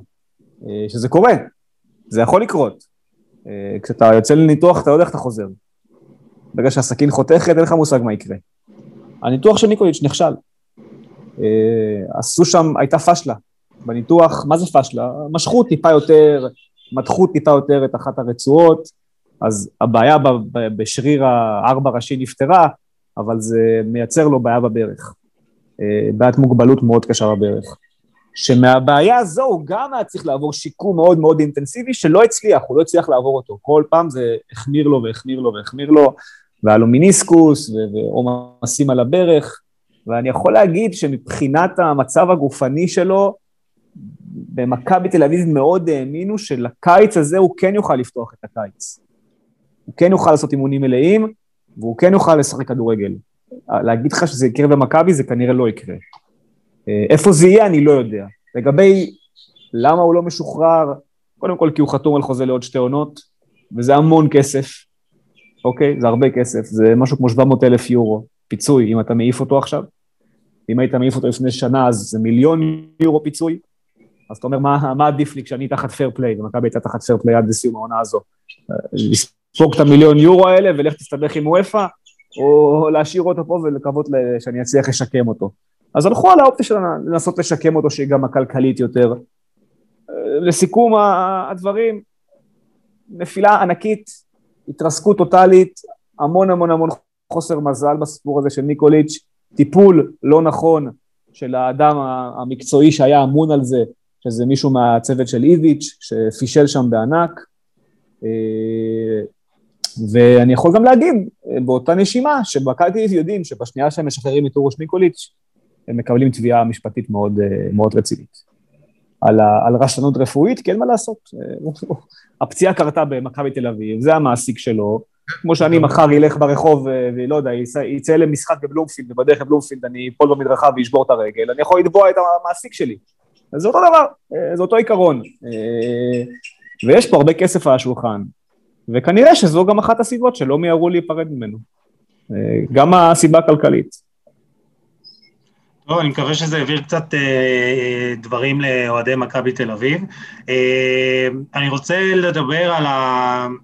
אה, שזה קורה, זה יכול לקרות. אה, כשאתה יוצא לניתוח אתה יודע איך אתה חוזר. ברגע שהסכין חותכת אין לך מושג מה יקרה. הניתוח של ניקוליץ' נכשל. אה, עשו שם, הייתה פשלה בניתוח, מה זה פשלה? משכו טיפה יותר, מתחו טיפה יותר את אחת הרצועות, אז הבעיה ב- ב- בשריר הארבע ראשי נפתרה, אבל זה מייצר לו בעיה בברך. אה, בעיית מוגבלות מאוד קשה בברך. שמהבעיה הזו הוא גם היה צריך לעבור שיקום מאוד מאוד אינטנסיבי שלא הצליח, הוא לא הצליח לעבור אותו. כל פעם זה החמיר לו והחמיר לו והחמיר לו, והיה לו מיניסקוס ועומסים על הברך, ואני יכול להגיד שמבחינת המצב הגופני שלו, במכבי תל אביב מאוד האמינו שלקיץ הזה הוא כן יוכל לפתוח את הקיץ. הוא כן יוכל לעשות אימונים מלאים, והוא כן יוכל לשחק כדורגל. להגיד לך שזה יקרה במכבי, זה כנראה לא יקרה. אה, איפה זה יהיה, אני לא יודע. לגבי למה הוא לא משוחרר, קודם כל כי הוא חתום על חוזה לעוד שתי עונות, וזה המון כסף, אוקיי? זה הרבה כסף, זה משהו כמו 700 אלף יורו, פיצוי, אם אתה מעיף אותו עכשיו. אם היית מעיף אותו לפני שנה, אז זה מיליון יורו פיצוי. אז אתה אומר, מה, מה עדיף לי כשאני תחת פייר פליי, ומכבי הייתה תחת פייר פליי עד לסיום העונה הזו. לספוג את המיליון יורו האלה ולך תסתבך עם וופא, או להשאיר אותו פה ולקוות שאני אצליח לשקם אותו. אז הלכו על האופציה של לנסות לשקם אותו, שהיא גם הכלכלית יותר. לסיכום הדברים, נפילה ענקית, התרסקות טוטאלית, המון המון המון חוסר מזל בסיפור הזה של ניקוליץ', טיפול לא נכון של האדם המקצועי שהיה אמון על זה, שזה מישהו מהצוות של איביץ', שפישל שם בענק. אה, ואני יכול גם להגיד באותה נשימה שבקלטי יודעים שבשנייה שהם משחררים את אורוש ניקוליץ', הם מקבלים תביעה משפטית מאוד, אה, מאוד רצינית. על, על רשלנות רפואית, כי אין מה לעשות. אה, [laughs] הפציעה קרתה במכבי תל אביב, זה המעסיק שלו. כמו שאני מחר אלך ברחוב אה, ולא יודע, יצא למשחק בבלומפילד, ובדרך לבלומפילד אני אפול במדרכה ואשבור את הרגל, אני יכול לתבוע את המעסיק שלי. זה אותו דבר, זה אותו עיקרון. ויש פה הרבה כסף על השולחן, וכנראה שזו גם אחת הסיבות שלא מיהרו להיפרד ממנו. גם הסיבה הכלכלית. טוב, אני מקווה שזה העביר קצת אה, דברים לאוהדי מכבי תל אביב. אה, אני רוצה לדבר על הציפיות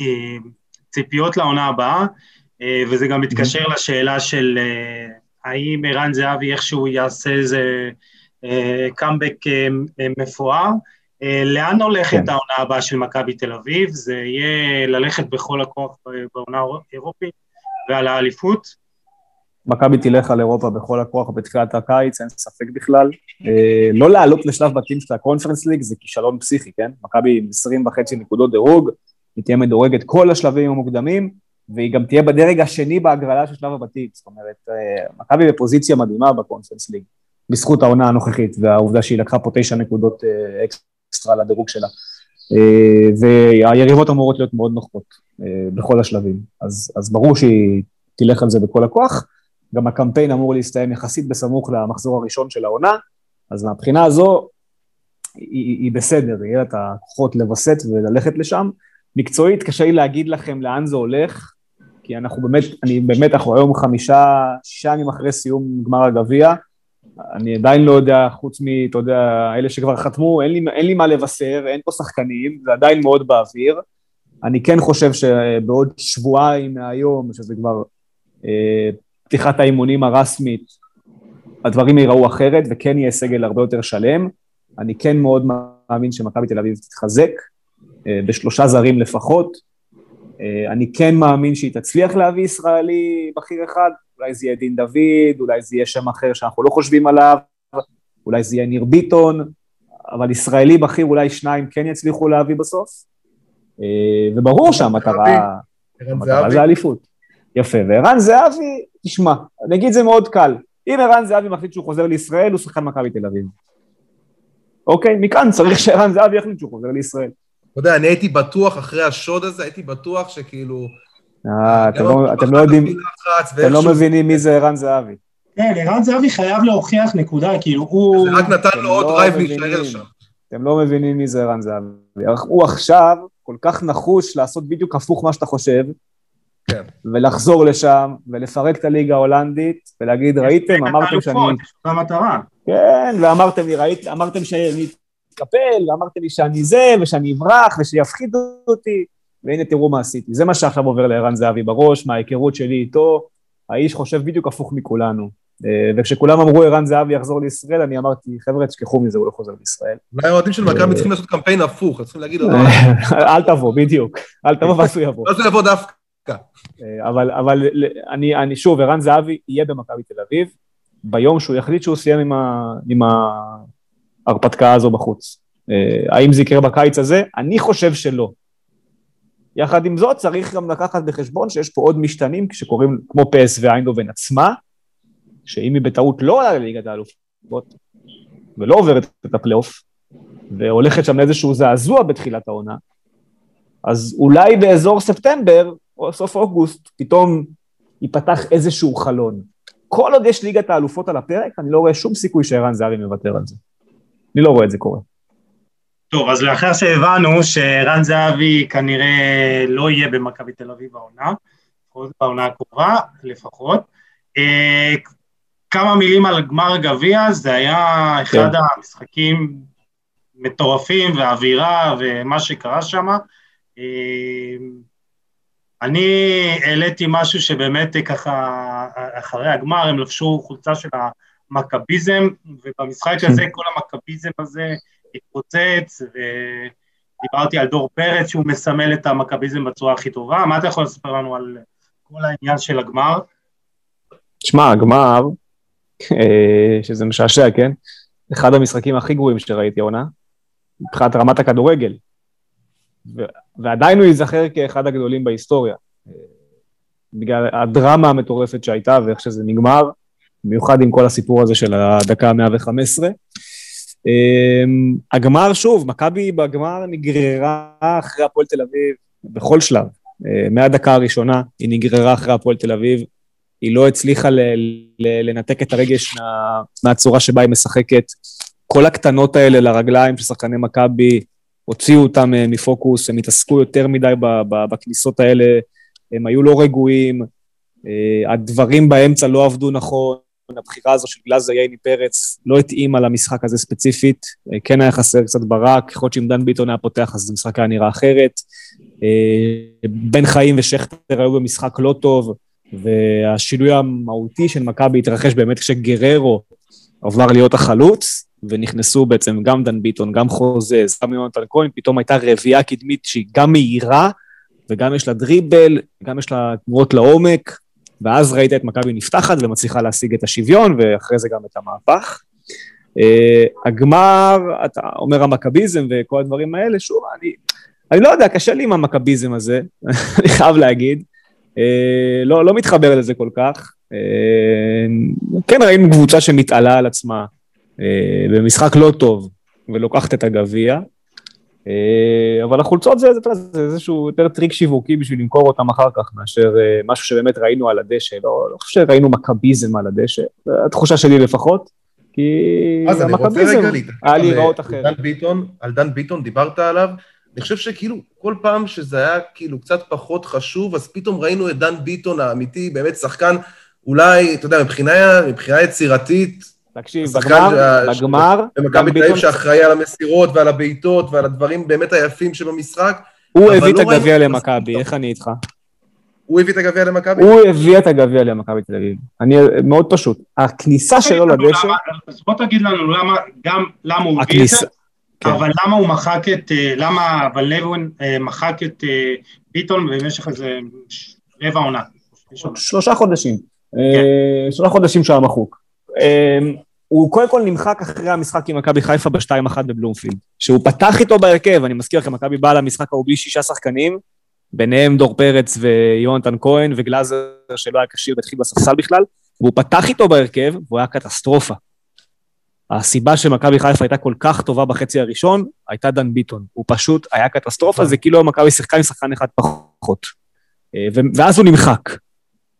אה, לעונה הבאה, אה, וזה גם מתקשר. לשאלה של אה, האם ערן זהבי איכשהו יעשה איזה קאמבק אה, מפואר. לאן הולכת כן. העונה הבאה של מכבי תל אביב? זה יהיה ללכת בכל הכוח בעונה האירופית ועל האליפות? מכבי תלך על אירופה בכל הכוח בתחילת הקיץ, אין ספק בכלל. לא לעלות לשלב בתים של הקונפרנס ליג זה כישלון פסיכי, כן? מכבי עם 20 וחצי נקודות דירוג, היא תהיה מדורגת כל השלבים המוקדמים, והיא גם תהיה בדרג השני בהגרלה של שלב הבתים. זאת אומרת, אה, מכבי בפוזיציה מדהימה בקונפרנס ליג, בזכות העונה הנוכחית, והעובדה שהיא לקחה פה תשע נקודות אה, אקסטרה לדירוג שלה. והיריבות אמורות להיות מאוד נוחות בכל השלבים. אז, אז ברור שהיא תלך על זה בכל הכוח. גם הקמפיין אמור להסתיים יחסית בסמוך למחזור הראשון של העונה, אז מהבחינה הזו היא, היא בסדר, יהיה לה את הכוחות לווסת וללכת לשם. מקצועית קשה לי להגיד לכם לאן זה הולך, כי אנחנו באמת, אני באמת, אנחנו היום חמישה, שישה ימים אחרי סיום גמר הגביע, אני עדיין לא יודע, חוץ מ, אתה יודע, אלה שכבר חתמו, אין לי, אין לי מה לבשר, אין פה שחקנים, זה עדיין מאוד באוויר. אני כן חושב שבעוד שבועיים מהיום, שזה כבר אה, פתיחת האימונים הרשמית, הדברים ייראו אחרת וכן יהיה סגל הרבה יותר שלם. אני כן מאוד מאמין שמכבי תל אביב תתחזק, בשלושה זרים לפחות. אה, אני כן מאמין שהיא תצליח להביא ישראלי בכיר אחד, אולי זה יהיה דין דוד, אולי זה יהיה שם אחר שאנחנו לא חושבים עליו, אולי זה יהיה ניר ביטון, אבל ישראלי בכיר אולי שניים כן יצליחו להביא בסוף. אה, וברור שהמטרה, המטרה זה אליפות. יפה, וערן זהבי, תשמע, אני אגיד זה מאוד קל, אם ערן זהבי מחליט שהוא חוזר לישראל, הוא שחקן מכבי תל אביב. אוקיי? מכאן צריך שערן זהבי יחליט שהוא חוזר לישראל. אתה יודע, אני הייתי בטוח אחרי השוד הזה, הייתי בטוח שכאילו... אה, אתם לא, לא יודעים, אתם לא מבינים מי זה ערן זהבי. כן, ערן זהבי חייב להוכיח נקודה, כאילו הוא... זה רק נתן לו עוד drive להישאר שם. אתם לא מבינים מי זה ערן זהבי. הוא עכשיו כל כך נחוש לעשות בדיוק הפוך מה שאתה חושב, כן. ולחזור לשם, ולפרק את הליגה ההולנדית, ולהגיד, ראיתם, אמרתם שאני... זו המטרה. כן, ואמרתם לי, ראיתם, אמרתם שאני אתקפל, ואמרתם לי שאני זה, ושאני אברח, ושיפחידו אותי, והנה תראו מה עשיתי. זה מה שעכשיו עובר לערן זהבי בראש, מההיכרות שלי איתו, האיש חושב בדיוק הפוך מכולנו. אה, וכשכולם אמרו ערן זהבי יחזור לישראל, אני אמרתי, חבר'ה, תשכחו מזה, הוא לא חוזר לישראל. אולי האוהדים של מכבי צריכים לעשות קמפיין הפוך, צריכים להגיד לו, אל תבוא, בדיוק, אל תבוא ואז הוא יבוא. [laughs] ואז הוא יבוא דווקא. אה, אבל, אני, שוב, ערן זהבי יהיה במכבי תל אביב, ביום שהוא יחליט שהוא סיים עם ההרפתקה הזו בחוץ. אה, האם זה יקרה בקיץ הזה? אני חושב שלא. יחד עם זאת, צריך גם לקחת בחשבון שיש פה עוד משתנים שקורים, כמו פס ואיינדובן עצמה, שאם היא בטעות לא עולה לליגת האלופות, ולא עוברת את הפלייאוף, והולכת שם לאיזשהו זעזוע בתחילת העונה, אז אולי באזור ספטמבר או סוף אוגוסט פתאום ייפתח איזשהו חלון. כל עוד יש ליגת האלופות על הפרק, אני לא רואה שום סיכוי שערן זהבי מוותר על זה. אני לא רואה את זה קורה. טוב, אז לאחר שהבנו שערן זהבי כנראה לא יהיה במכבי תל אביב העונה, בעונה הקרובה לפחות, אה, כמה מילים על גמר גביע, זה היה אחד כן. המשחקים מטורפים והאווירה ומה שקרה שם. אה, אני העליתי משהו שבאמת ככה, אחרי הגמר הם לבשו חולצה של המכביזם, ובמשחק הזה כל המכביזם הזה התפוצץ, ודיברתי על דור פרץ שהוא מסמל את המכביזם בצורה הכי טובה. מה אתה יכול לספר לנו על כל העניין של הגמר? שמע, הגמר, אה, שזה משעשע, כן? אחד המשחקים הכי גרועים שראיתי העונה, מבחינת רמת הכדורגל. ועדיין הוא ייזכר כאחד הגדולים בהיסטוריה. בגלל הדרמה המטורפת שהייתה ואיך שזה נגמר, במיוחד עם כל הסיפור הזה של הדקה ה-115. אמ, הגמר, שוב, מכבי בגמר נגררה אחרי הפועל תל אביב בכל שלב. אה, מהדקה הראשונה היא נגררה אחרי הפועל תל אביב, היא לא הצליחה לנתק את הרגש מה, מהצורה שבה היא משחקת. כל הקטנות האלה לרגליים של שחקני מכבי, הוציאו אותם אה, מפוקוס, הם התעסקו יותר מדי בכניסות האלה, הם היו לא רגועים, אה, הדברים באמצע לא עבדו נכון, הבחירה הזו של גלאזר ייני פרץ לא התאימה למשחק הזה ספציפית, אה, כן היה חסר קצת ברק, יכול להיות שאם דן ביטון היה פותח אז המשחק היה נראה אחרת. בן חיים ושכטר היו במשחק לא טוב, והשינוי המהותי של מכבי התרחש באמת כשגררו עבר להיות החלוץ, ונכנסו בעצם גם דן ביטון, גם חוזז, גם יונתן כהן, פתאום הייתה רביעייה קדמית שהיא גם מהירה, וגם יש לה דריבל, גם יש לה תנועות לעומק, ואז ראית את מכבי נפתחת ומצליחה להשיג את השוויון, ואחרי זה גם את המהפך. Uh, הגמר, אתה אומר המכביזם וכל הדברים האלה, שוב, אני, אני לא יודע, קשה לי עם המכביזם הזה, [laughs] אני חייב להגיד. Uh, לא, לא מתחבר לזה כל כך. Uh, כן ראינו קבוצה שמתעלה על עצמה, אה, במשחק לא טוב, ולוקחת את הגביע. אה, אבל החולצות זה, זה, זה איזשהו יותר טריק שיווקי בשביל למכור אותם אחר כך, מאשר אה, משהו שבאמת ראינו על הדשא. לא, לא חושב שראינו מכביזם על הדשא, התחושה שלי לפחות, כי המכביזם היה להיראות אחרת. דן ביטון, על דן ביטון דיברת עליו, אני חושב שכאילו כל פעם שזה היה כאילו קצת פחות חשוב, אז פתאום ראינו את דן ביטון האמיתי, באמת שחקן, אולי, אתה יודע, מבחינה, מבחינה יצירתית, תקשיב, בגמר, בגמר... במכבי תל אביב שאחראי על המסירות ועל הבעיטות ועל הדברים באמת היפים שבמשחק. הוא הביא את לא הגביע למכבי, איך אני איתך? הוא הביא את הגביע למכבי? הוא הביא את הגביע למכבי תל אביב. אני, מאוד פשוט. הכניסה שלו לדשא... אז בוא תגיד לנו למה, גם למה הוא הביא את זה, כן. אבל למה הוא מחק את, אה, למה אבל לוין אה, מחק את אה, ביטון במשך איזה רבע עונה? שלושה חודשים. כן. שלושה חודשים שהיה מחוק. אמ, הוא קודם כל נמחק אחרי המשחק עם מכבי חיפה ב-2-1 בבלומפילד. שהוא פתח איתו בהרכב, אני מזכיר לכם, מכבי באה למשחק ההוא בלי שישה שחקנים, ביניהם דור פרץ ויונתן כהן וגלאזר שלא היה כשיר והתחיל בספסל בכלל, והוא פתח איתו בהרכב, והוא היה קטסטרופה. הסיבה שמכבי חיפה הייתה כל כך טובה בחצי הראשון, הייתה דן ביטון. הוא פשוט היה קטסטרופה, זה כאילו מכבי שיחקה עם שחקן אחד פחות. אה, ואז הוא נמחק.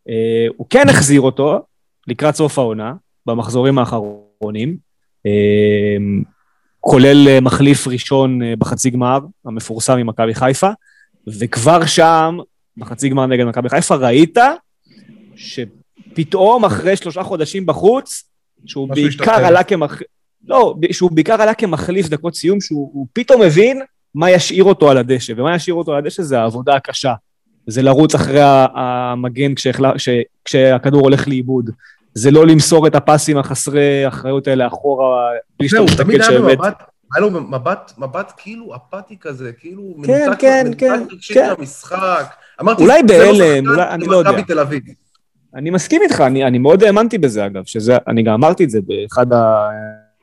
אה, הוא כן החזיר אותו לקראת סוף העונה, במחזורים האחרונים, אמ, כולל אה, מחליף ראשון אה, בחצי גמר, המפורסם עם מכבי חיפה, וכבר שם, בחצי גמר נגד מכבי חיפה, ראית שפתאום אחרי שלושה חודשים בחוץ, שהוא בעיקר עלה כמחליף, לא, שהוא בעיקר עלה כמחליף דקות סיום, שהוא פתאום הבין מה ישאיר אותו על הדשא, ומה ישאיר אותו על הדשא זה העבודה הקשה. זה לרוץ אחרי המגן כשהחלה, כשהכדור הולך לאיבוד. זה לא למסור את הפסים החסרי אחריות האלה אחורה, בלי שאתה מסתכל שבאמת... היה לו מבט, מבט כאילו אפאתי כזה, כאילו כן, מנותק, כן, מנותק כן, רגשית כן. מהמשחק. אמרתי, אולי לא בהלם, אולי, אני לא יודע. אני מסכים איתך, אני, אני מאוד האמנתי בזה אגב, שזה, אני גם אמרתי את זה באחד ה,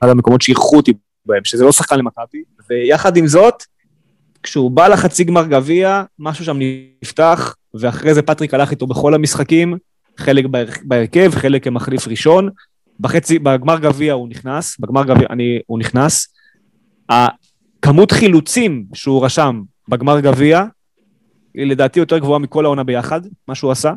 המקומות שאירחו אותי בהם, שזה לא שחקן למכבי, ויחד עם זאת, כשהוא בא לחצי גמר גביע, משהו שם נפתח, ואחרי זה פטריק הלך איתו בכל המשחקים, חלק בהרכב, חלק כמחליף ראשון. בחצי, בגמר גביע הוא נכנס, בגמר גביע אני, הוא נכנס. כמות חילוצים שהוא רשם בגמר גביע, היא לדעתי יותר גבוהה מכל העונה ביחד, מה שהוא עשה.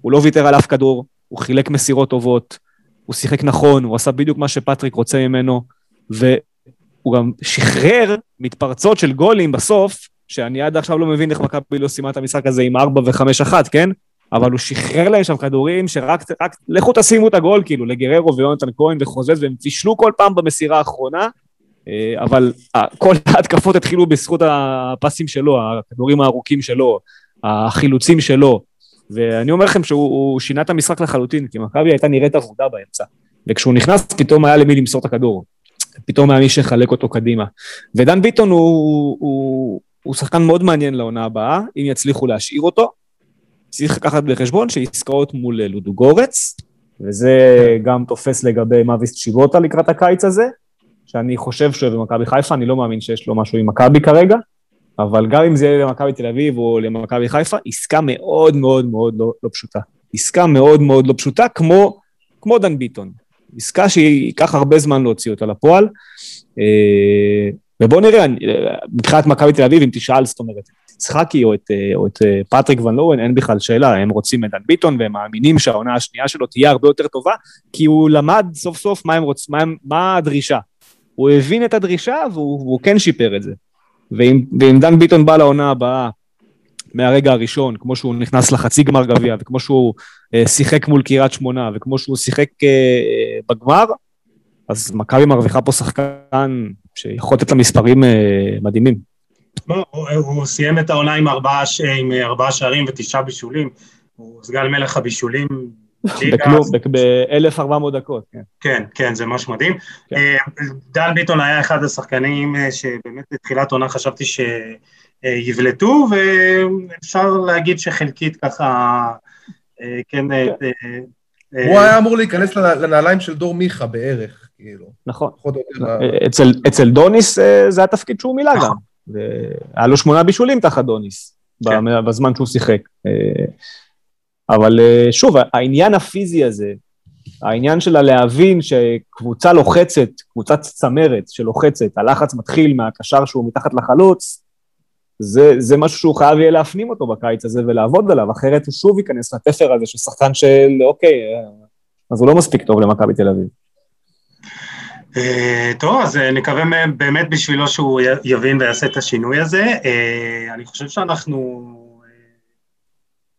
הוא לא ויתר על אף כדור, הוא חילק מסירות טובות, הוא שיחק נכון, הוא עשה בדיוק מה שפטריק רוצה ממנו, והוא גם שחרר מתפרצות של גולים בסוף, שאני עד עכשיו לא מבין איך מכבי לא סיימה את המשחק הזה עם 4 ו-5-1, כן? אבל הוא שחרר להם שם כדורים שרק, רק, לכו תשימו את הגול, כאילו, לגררו ויונתן כהן וחוזז, והם פישלו כל פעם במסירה האחרונה, אה, אבל כל ההתקפות התחילו בזכות הפסים שלו, הכדורים הארוכים שלו, החילוצים שלו, ואני אומר לכם שהוא שינה את המשחק לחלוטין, כי מכבי הייתה נראית עבודה באמצע, וכשהוא נכנס פתאום היה למי למסור את הכדור, פתאום היה מי שיחלק אותו קדימה. ודן ביטון הוא, הוא, הוא שחקן מאוד מעניין לעונה הבאה, אם יצליחו להשאיר אותו, צריך לקחת בחשבון שעסקאות מול לודו גורץ, וזה גם תופס לגבי מאביס צ'יבוטה לקראת הקיץ הזה, שאני חושב שהוא במכבי חיפה, אני לא מאמין שיש לו משהו עם מכבי כרגע, אבל גם אם זה יהיה למכבי תל אביב או למכבי חיפה, עסקה מאוד מאוד מאוד לא, לא פשוטה. עסקה מאוד מאוד לא פשוטה, כמו, כמו דן ביטון. עסקה שייקח הרבה זמן להוציא אותה לפועל. אה, ובואו נראה, מבחינת מכבי תל אביב, אם תשאל, זאת אומרת, יצחקי או את, או את פטריק ון לואן, אין בכלל שאלה, הם רוצים את דן ביטון והם מאמינים שהעונה השנייה שלו תהיה הרבה יותר טובה, כי הוא למד סוף סוף מה, רוצ, מה, מה הדרישה. הוא הבין את הדרישה והוא, והוא כן שיפר את זה. ואם, ואם דן ביטון בא לעונה הבאה, מהרגע הראשון, כמו שהוא נכנס לחצי גמר גביע, וכמו שהוא אה, שיחק מול קריית שמונה, וכמו שהוא שיחק אה, בגמר, אז מכבי מרוויחה פה שחקן שיכול לתת לה מספרים אה, מדהימים. הוא, הוא סיים את העונה עם ארבעה, עם ארבעה שערים ותשעה בישולים, הוא סגן מלך הבישולים [laughs] בכלום, ב-1400 דקות, כן. כן, כן, זה ממש מדהים. כן. אה, דן ביטון היה אחד השחקנים אה, שבאמת בתחילת עונה חשבתי שיבלטו, ואפשר להגיד שחלקית ככה, כן... כן. הוא היה אמור להיכנס לנעליים של דור מיכה בערך, כאילו. נכון. אצל דוניס זה התפקיד שהוא מילא. גם. והיה לו שמונה בישולים תחת דוניס, כן. בזמן שהוא שיחק. אבל אה, שוב, העניין הפיזי הזה, העניין שלה להבין שקבוצה לוחצת, קבוצת צמרת שלוחצת, הלחץ מתחיל מהקשר שהוא מתחת לחלוץ, זה, זה משהו שהוא חייב יהיה להפנים אותו בקיץ הזה ולעבוד עליו, אחרת הוא שוב ייכנס לתפר הזה של שחקן של אוקיי, אז הוא לא מספיק טוב למכבי תל אביב. אה, טוב, אז אה, נקווה באמת בשבילו שהוא יבין ויעשה את השינוי הזה. אני חושב שאנחנו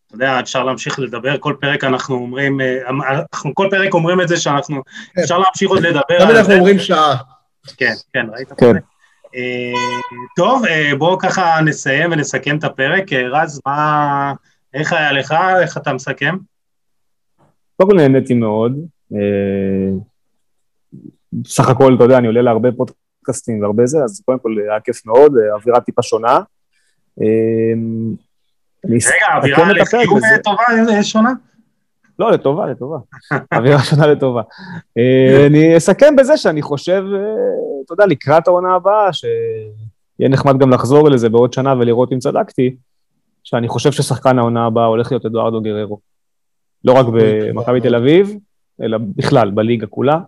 אתה יודע, אפשר להמשיך לדבר, כל פרק אנחנו אומרים, אה, אנחנו כל פרק אומרים את זה שאנחנו, כן. אפשר להמשיך עוד לדבר. תמיד אנחנו אומרים שעה. כן, כן, ראית? כן. אה, טוב, אה, בואו ככה נסיים ונסכם את הפרק. רז, מה, איך היה לך? איך אתה מסכם? קודם כל נהניתי מאוד. בסך הכל, אתה יודע, אני עולה להרבה פודקאסטים והרבה זה, אז קודם כל היה כיף מאוד, אווירה טיפה שונה. רגע, אווירה לחיוב טובה אה, שונה? לא, לטובה, לטובה. [laughs] אווירה שונה לטובה. אה, אני אסכם בזה שאני חושב, אה, אתה יודע, לקראת העונה הבאה, שיהיה נחמד גם לחזור לזה בעוד שנה ולראות אם צדקתי, שאני חושב ששחקן העונה הבאה הולך להיות אדוארדו גררו. לא רק במכבי תל אביב, אלא בכלל, בליגה כולה.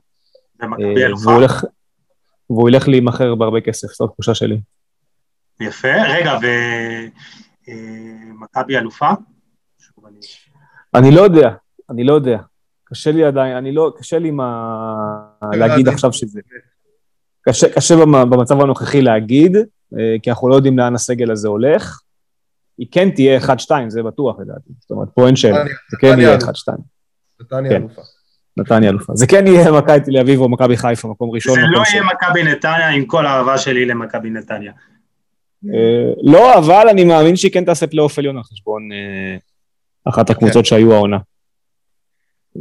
והוא ילך להימכר בהרבה כסף, זו התחושה שלי. יפה. רגע, ו... מכבי אלופה? אני לא יודע, אני לא יודע. קשה לי עדיין, אני לא, קשה לי מה... להגיד עכשיו שזה... קשה, קשה במצב הנוכחי להגיד, אה, כי אנחנו לא יודעים לאן הסגל הזה הולך. היא כן תהיה 1-2, זה בטוח לדעתי. זאת אומרת, פה אין שאלה, זה כן יהיה 1-2. נתניה כן. אלופה. נתניה אלופה. זה כן יהיה מכבי תל אביב או מכבי חיפה, מקום ראשון. זה לא יהיה מכבי נתניה עם כל האהבה שלי למכבי נתניה. אה, לא, אבל אני מאמין שהיא כן תעשה פלייאוף עליון על חשבון אה, אחת הקבוצות כן. שהיו העונה.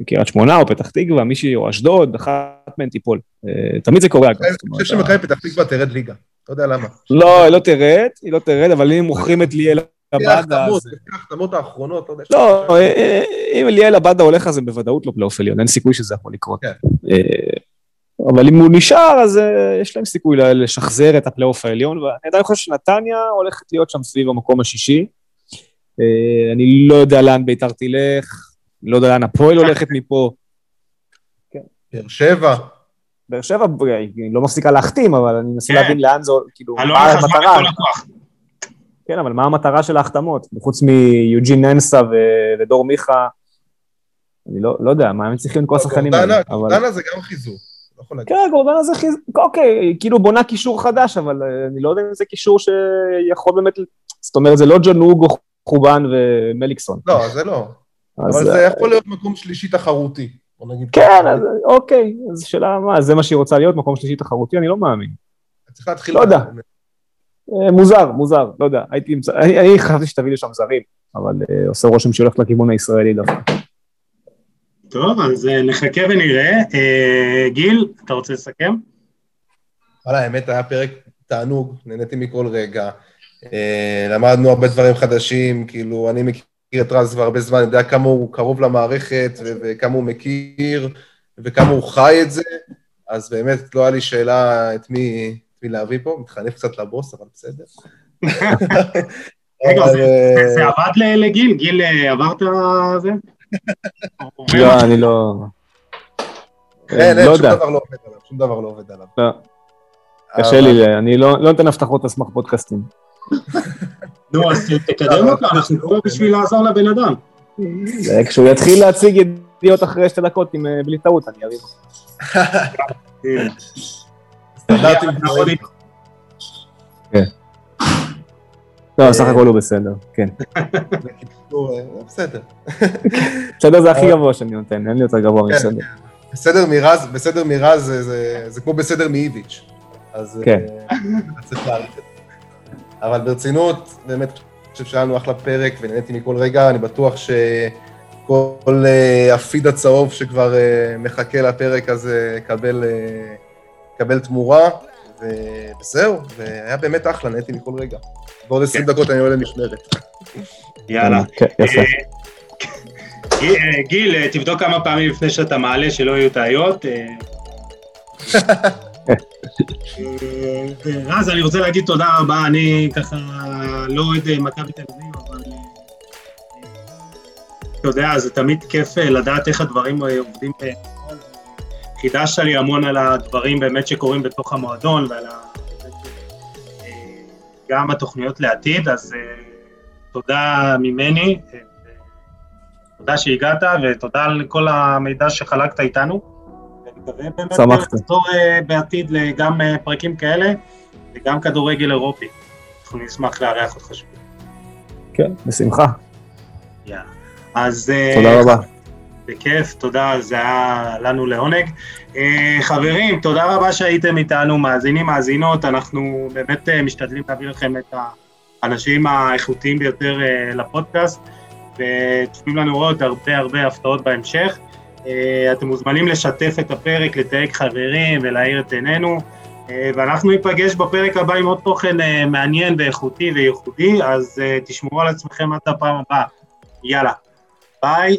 קריית שמונה או פתח תקווה, מישהי או אשדוד, אחת מהן תיפול. אה, תמיד זה קורה, אגב. אני חושב שמכבי פתח תקווה תרד ליגה, אתה יודע למה. לא, היא לא תרד, היא לא תרד, אבל אם מוכרים את ליאל ההחתמות האחרונות, לא יודע. לא, אם ליאל עבדה הולך, אז זה בוודאות לא פלייאוף עליון, אין סיכוי שזה יכול לקרות. כן. אבל אם הוא נשאר, אז uh, יש להם סיכוי לשחזר את הפלייאוף העליון, ואני עדיין חושב שנתניה הולכת להיות שם סביב המקום השישי. אני לא יודע לאן ביתר תלך, לא יודע לאן הפועל הולכת מפה. כן. באר שבע. באר שבע היא לא מפסיקה להחתים, אבל אני מנסה כן. להבין לאן זה, כאילו, אני לא מה המטרה. לכל. כן, אבל מה המטרה של ההחתמות? חוץ מיוג'ין ננסה ו- ודור מיכה, אני לא, לא יודע, מה הם צריכים את כל השחקנים האלה. גורדנה- אבל... זה גם חיזוק. לא. כן, גורדנה זה חיז... אוקיי, כאילו בונה קישור חדש, אבל אה, אני לא יודע אם זה קישור שיכול באמת... זאת אומרת, זה לא ג'ון אוגו, חובן ומליקסון. לא, זה לא. אבל אה, זה יכול להיות מקום שלישי תחרותי. כן. אז אוקיי, אז שאלה מה, זה מה שהיא רוצה להיות, מקום שלישי תחרותי? אני לא מאמין. צריך להתחיל... לא יודע. אה, מוזר, מוזר, לא יודע, הייתי, אני, אני חשבתי שתביא לשם זרים, אבל אה, עושה רושם שהיא הולכת לכיוון הישראלי דווקא. טוב, אז אה, נחכה ונראה. אה, גיל, אתה רוצה לסכם? וואלה, האמת היה פרק תענוג, נהניתי מכל רגע. אה, למדנו הרבה דברים חדשים, כאילו, אני מכיר את רז כבר הרבה זמן, אני יודע כמה הוא קרוב למערכת ו- וכמה הוא מכיר וכמה הוא חי את זה, אז באמת לא היה לי שאלה את מי, את מי להביא פה, מתחנף קצת לבוס, אבל בסדר. רגע, זה- אה, זה עבד לגיל? גיל אה, עבר את זה? לא, אני לא... אין, לא אין, שום יודע, דבר לא עובד עליו, שום דבר לא עובד עליו. לא, קשה לי, אני לא לא נותן הבטחות על סמך פודקאסטים. [laughs] נו, אז תקדם אותו, אנחנו פה בשביל לעזור לבן אדם. כשהוא יתחיל להציג ידיעות אחרי שתי דקות אה, בלי טעות, אני אריב. [laughs] [laughs] לא, סך הכל הוא בסדר, כן. בקיצור, אה, בסדר. בסדר זה הכי גבוה שאני נותן, אין לי יותר גבוה כן. מסדר. בסדר מרז, בסדר מרז זה, זה, זה כמו בסדר מאיביץ'. אז כן. אה, צריך להעריך את זה. אבל ברצינות, באמת חושב שהיה לנו אחלה פרק ונהניתי מכל רגע, אני בטוח שכל אה, הפיד הצהוב שכבר אה, מחכה לפרק הזה יקבל, יקבל תמורה, וזהו, והיה באמת אחלה, נהניתי מכל רגע. בעוד 20 דקות אני עולה למשמרת. יאללה. כן, יפה. אה, גיל, אה, תבדוק כמה פעמים לפני שאתה מעלה שלא יהיו טעויות. אה. רז, אני רוצה להגיד תודה רבה, אני ככה לא אוהד מכבי תל אביב, אבל אתה יודע, זה תמיד כיף לדעת איך הדברים עובדים. חידשת לי המון על הדברים באמת שקורים בתוך המועדון ועל ה... גם התוכניות לעתיד, אז אה, תודה ממני, אה, תודה שהגעת ותודה על כל המידע שחלקת איתנו. ואני מקווה באמת שמחתי. לחזור אה, בעתיד גם פרקים כאלה וגם כדורגל אירופי. אנחנו נשמח לארח אותך שוב. כן, בשמחה. יאללה. אז... תודה רבה. בכיף, תודה, זה היה לנו לעונג. אה, חברים, תודה רבה שהייתם איתנו, מאזינים, מאזינות, אנחנו באמת אה, משתדלים להביא לכם את האנשים האיכותיים ביותר אה, לפודקאסט, וצפויים לנו עוד הרבה הרבה הפתעות בהמשך. אתם מוזמנים לשתף את הפרק, לתייג חברים ולהאיר את עינינו, ואנחנו ניפגש בפרק הבא עם עוד תוכן מעניין ואיכותי וייחודי, אז תשמרו על עצמכם עד הפעם הבאה. יאללה, ביי.